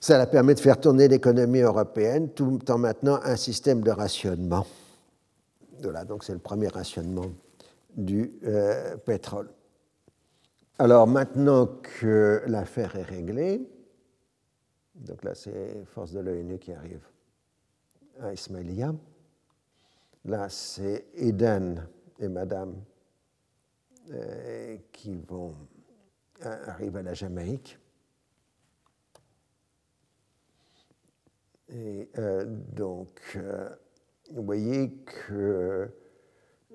Speaker 2: Cela permet de faire tourner l'économie européenne tout en maintenant un système de rationnement. Voilà, donc c'est le premier rationnement du euh, pétrole. Alors maintenant que l'affaire est réglée, donc là c'est Force de l'ONU qui arrive à Ismailia, là c'est Eden et Madame euh, qui vont euh, arriver à la Jamaïque. Et donc, vous voyez que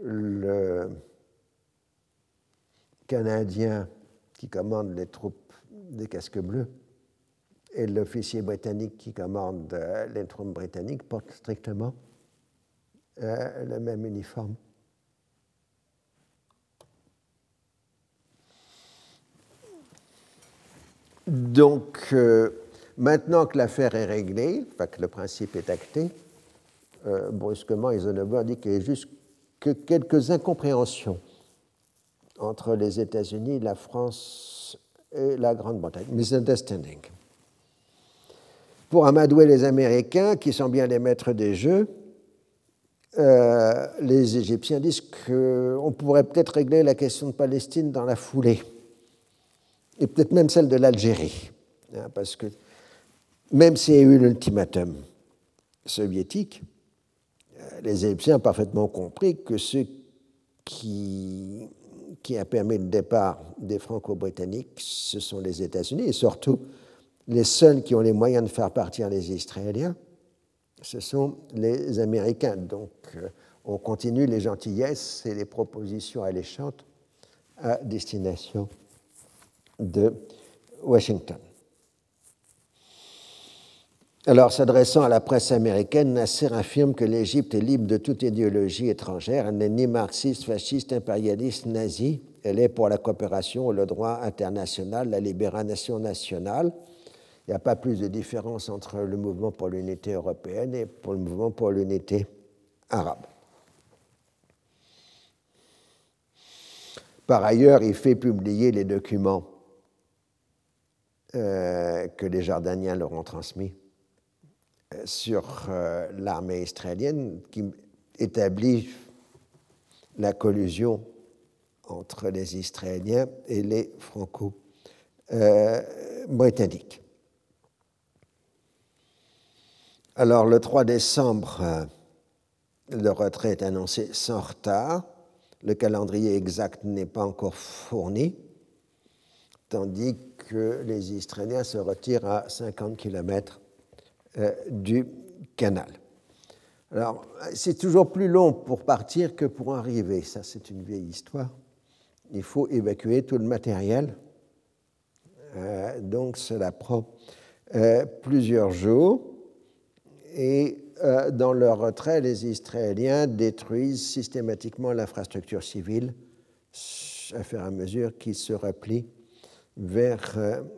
Speaker 2: le Canadien qui commande les troupes des casques bleus et l'officier britannique qui commande euh, les troupes britanniques portent strictement euh, le même uniforme. Donc, euh, maintenant que l'affaire est réglée, que le principe est acté, brusquement, Eisenhower dit qu'il y a juste que quelques incompréhensions entre les États-Unis, la France et la Grande-Bretagne. Misunderstanding. Pour amadouer les Américains, qui sont bien les maîtres des jeux, euh, les Égyptiens disent qu'on pourrait peut-être régler la question de Palestine dans la foulée, et peut-être même celle de l'Algérie, hein, parce que même s'il y a eu l'ultimatum soviétique, euh, les Égyptiens ont parfaitement compris que ce qui qui a permis le départ des Franco-Britanniques, ce sont les États-Unis, et surtout les seuls qui ont les moyens de faire partir les Israéliens, ce sont les Américains. Donc euh, on continue les gentillesses et les propositions alléchantes à destination de Washington. Alors, s'adressant à la presse américaine, Nasser affirme que l'Égypte est libre de toute idéologie étrangère. Elle n'est ni marxiste, fasciste, impérialiste, nazi. Elle est pour la coopération, le droit international, la libération nationale. Il n'y a pas plus de différence entre le mouvement pour l'unité européenne et le mouvement pour l'unité arabe. Par ailleurs, il fait publier les documents euh, que les Jordaniens leur ont transmis sur euh, l'armée israélienne qui établit la collusion entre les Israéliens et les Franco-britanniques. Alors le 3 décembre, euh, le retrait est annoncé sans retard. Le calendrier exact n'est pas encore fourni, tandis que les Israéliens se retirent à 50 km euh, du canal. Alors, c'est toujours plus long pour partir que pour arriver. Ça, c'est une vieille histoire. Il faut évacuer tout le matériel. Euh, donc, cela prend euh, plusieurs jours. Et dans leur retrait, les Israéliens détruisent systématiquement l'infrastructure civile à fur et à mesure qu'ils se replient vers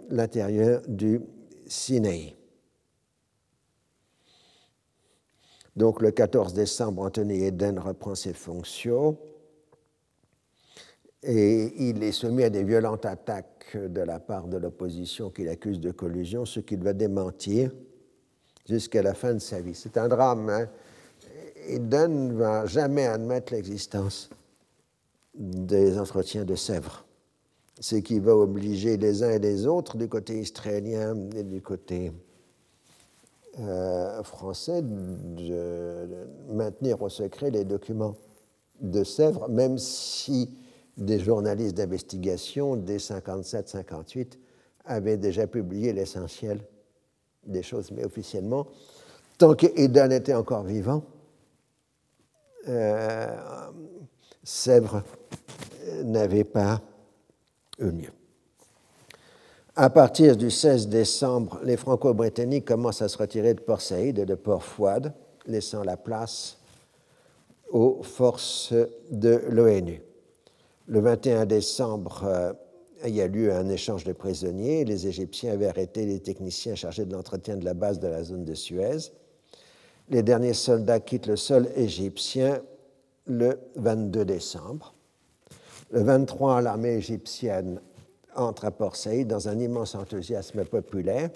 Speaker 2: l'intérieur du Sinaï. Donc le 14 décembre, Anthony Eden reprend ses fonctions et il est soumis à des violentes attaques de la part de l'opposition qu'il accuse de collusion, ce qu'il va démentir jusqu'à la fin de sa vie. C'est un drame. Hein? Eden ne va jamais admettre l'existence des entretiens de Sèvres, ce qui va obliger les uns et les autres, du côté israélien et du côté euh, français de, maintenir au secret les documents de Sèvres, même si des journalistes d'investigation dès 57-58 avaient déjà publié l'essentiel des choses, mais officiellement, tant qu'Eden était encore vivant, euh, Sèvres n'avait pas eu lieu. À partir du 16 décembre, les Franco-Britanniques commencent à se retirer de Port Saïd et de Port Fouad, laissant la place aux forces de l'ONU. Le 21 décembre, euh, il y a eu un échange de prisonniers. Les Égyptiens avaient arrêté les techniciens chargés de l'entretien de la base de la zone de Suez. Les derniers soldats quittent le sol égyptien le 22 décembre. Le 23, l'armée égyptienne entre à Port Saïd dans un immense enthousiasme populaire.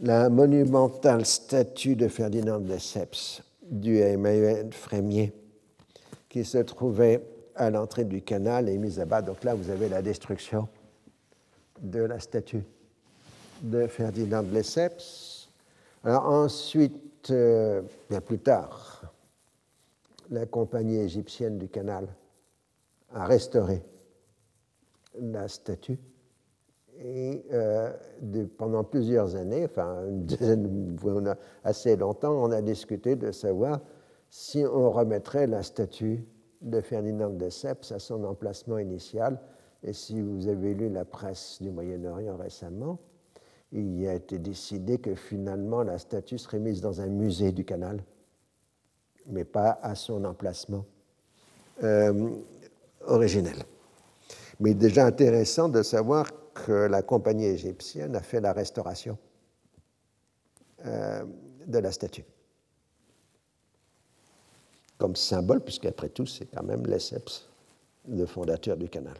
Speaker 2: La monumentale statue de Ferdinand de Lesseps, due à Emmanuel Frémier, qui se trouvait à l'entrée du canal, est mise à bas. Donc là, vous avez la destruction de la statue de Ferdinand de Lesseps. Alors ensuite, euh, bien plus tard, la compagnie égyptienne du canal a restauré la statue et euh, pendant plusieurs années, enfin une dizaine, assez longtemps, on a discuté de savoir si on remettrait la statue de Ferdinand de Lesseps à son emplacement initial. Et si vous avez lu la presse du Moyen-Orient récemment, il a été décidé que finalement la statue serait mise dans un musée du canal, mais pas à son emplacement euh, originel. Mais déjà intéressant de savoir que la compagnie égyptienne a fait la restauration euh, de la statue. Comme symbole, puisqu'après tout, c'est quand même Lesseps, le fondateur du canal.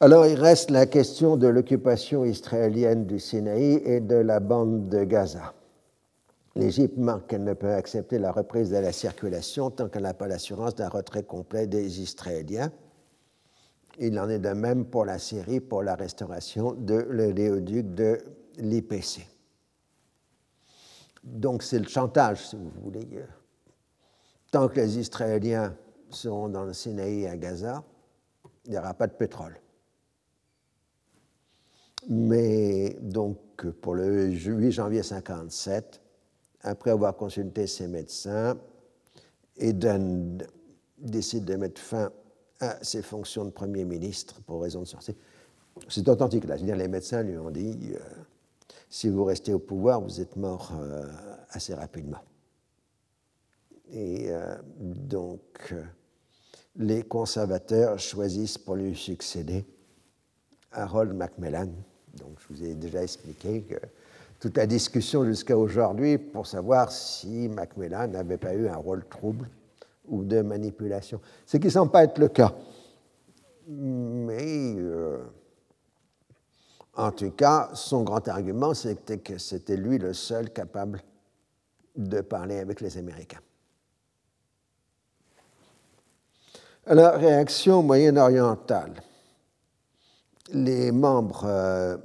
Speaker 2: Alors il reste la question de l'occupation israélienne du Sinaï et de la bande de Gaza. L'Égypte marque qu'elle ne peut accepter la reprise de la circulation tant qu'elle n'a pas l'assurance d'un retrait complet des Israéliens. Il en est de même pour la Syrie, pour la restauration de l'éléoduc de l'IPC. Donc c'est le chantage, si vous voulez. Tant que les Israéliens seront dans le Sinaï et à Gaza, il n'y aura pas de pétrole. Mais donc pour le 8 janvier 1957, après avoir consulté ses médecins, Eden décide de mettre fin à ses fonctions de Premier ministre pour raison de santé. C'est authentique là. Je veux dire, les médecins lui ont dit euh, si vous restez au pouvoir, vous êtes mort euh, assez rapidement. Et euh, donc, les conservateurs choisissent pour lui succéder Harold Macmillan. Donc, je vous ai déjà expliqué que toute la discussion jusqu'à aujourd'hui pour savoir si Macmillan n'avait pas eu un rôle trouble ou de manipulation. Ce qui ne semble pas être le cas. Mais euh, en tout cas, son grand argument, c'était que c'était lui le seul capable de parler avec les Américains. Alors, réaction moyen-orientale. Les membres euh,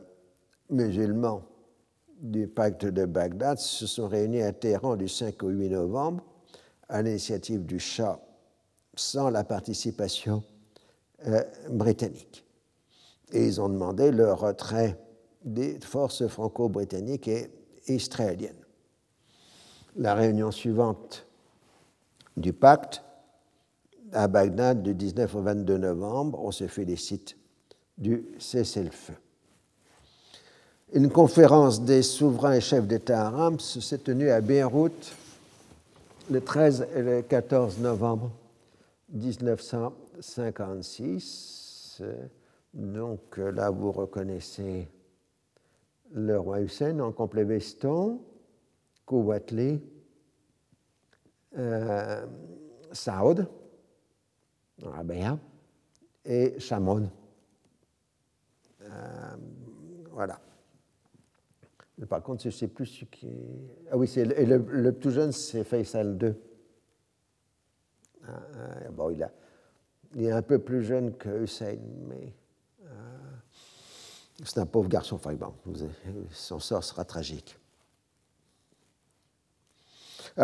Speaker 2: musulmans du pacte de Bagdad se sont réunis à Téhéran du 5 au 8 novembre à l'initiative du Shah sans la participation euh, britannique. Et ils ont demandé le retrait des forces franco-britanniques et israéliennes. La réunion suivante du pacte à Bagdad du 19 au 22 novembre, on se félicite du cessez-le-feu. Une conférence des souverains et chefs d'État arabes s'est tenue à Beyrouth le 13 et le 14 novembre 1956. Donc là, vous reconnaissez le roi Hussein en complet veston, Kouatli, euh, Saoud, et Shamon. Euh, voilà. Par contre, je ne sais plus ce qui est. Ah oui, le, le, tout jeune, c'est Faisal II. Ah, bon, il, a, il, est un peu plus jeune que Hussein, mais euh, c'est un pauvre garçon. Enfin, bon, son sort sera tragique.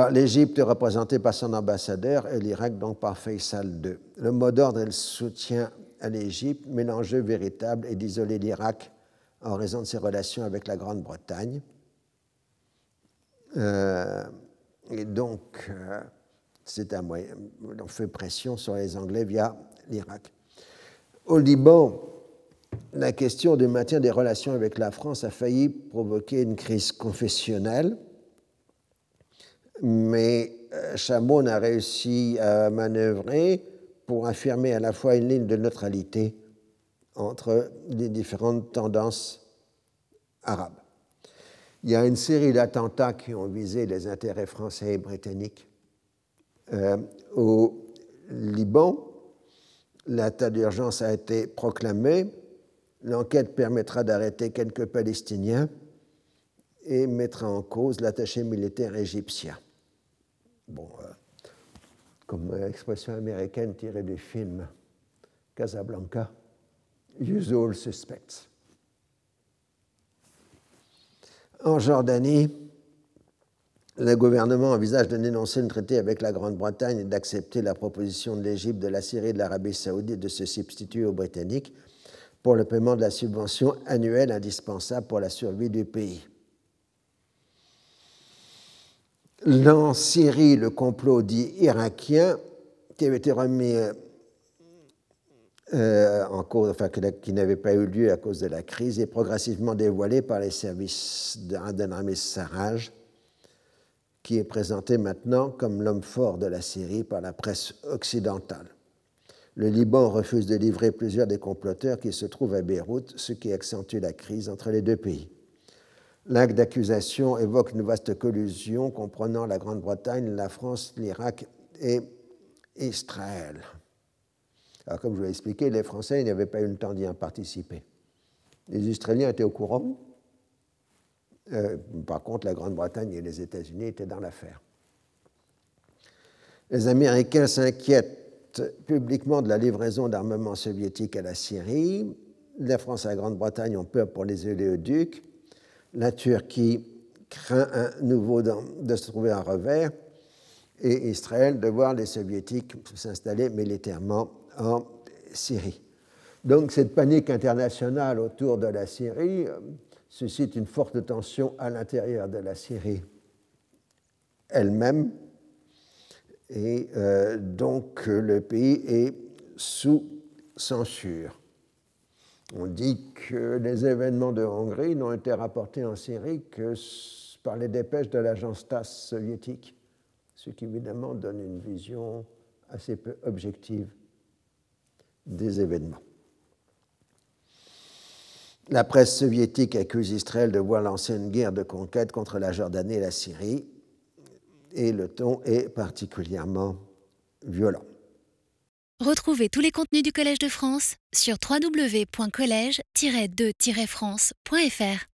Speaker 2: L'Égypte est représentée par son ambassadeur et l'Irak donc par Faisal II. Le mot d'ordre est le soutien à l'Égypte, mais l'enjeu véritable est d'isoler l'Irak en raison de ses relations avec la Grande-Bretagne. Euh, et donc, euh, c'est un moyen, on fait pression sur les Anglais via l'Irak. Au Liban, la question du maintien des relations avec la France a failli provoquer une crise confessionnelle, mais Chamoun a réussi à manœuvrer pour affirmer à la fois une ligne de neutralité entre les différentes tendances arabes. Il y a une série d'attentats qui ont visé les intérêts français et britanniques. Euh, au Liban, l'état d'urgence a été proclamé. L'enquête permettra d'arrêter quelques Palestiniens et mettra en cause l'attaché militaire égyptien. Bon, euh, comme expression américaine tirée du film Casablanca, usual suspects. En Jordanie, le gouvernement envisage de dénoncer le traité avec la Grande-Bretagne et d'accepter la proposition de l'Égypte, de la Syrie et de l'Arabie saoudite de se substituer aux Britanniques pour le paiement de la subvention annuelle indispensable pour la survie du pays. En Syrie, le complot dit irakien, qui avait été remis euh, en cause, enfin, qui n'avait pas eu lieu à cause de la crise, est progressivement dévoilé par les services d'Anamis Sarraj, qui est présenté maintenant comme l'homme fort de la Syrie par la presse occidentale. Le Liban refuse de livrer plusieurs des comploteurs qui se trouvent à Beyrouth, ce qui accentue la crise entre les deux pays. L'acte d'accusation évoque une vaste collusion comprenant la Grande-Bretagne, la France, l'Irak et Israël. Alors, comme je vous l'ai expliqué, les Français n'avaient pas eu le temps d'y participer. Les Israéliens étaient au courant. Euh, par contre, la Grande-Bretagne et les États-Unis étaient dans l'affaire. Les Américains s'inquiètent publiquement de la livraison d'armements soviétiques à la Syrie. La France et la Grande-Bretagne ont peur pour les oléoducs la Turquie craint un nouveau de se trouver un revers et Israël de voir les soviétiques s'installer militairement en Syrie. Donc cette panique internationale autour de la Syrie euh, suscite une forte tension à l'intérieur de la Syrie elle-même et euh, donc le pays est sous censure. On dit que les événements de Hongrie n'ont été rapportés en Syrie que par les dépêches de l'agence TASS soviétique, ce qui évidemment donne une vision assez peu objective des événements. La presse soviétique accuse Israël de voir lancer une guerre de conquête contre la Jordanie et la Syrie, et le ton est particulièrement violent.
Speaker 1: Retrouvez tous les contenus du Collège de France sur www.colège-2-france.fr.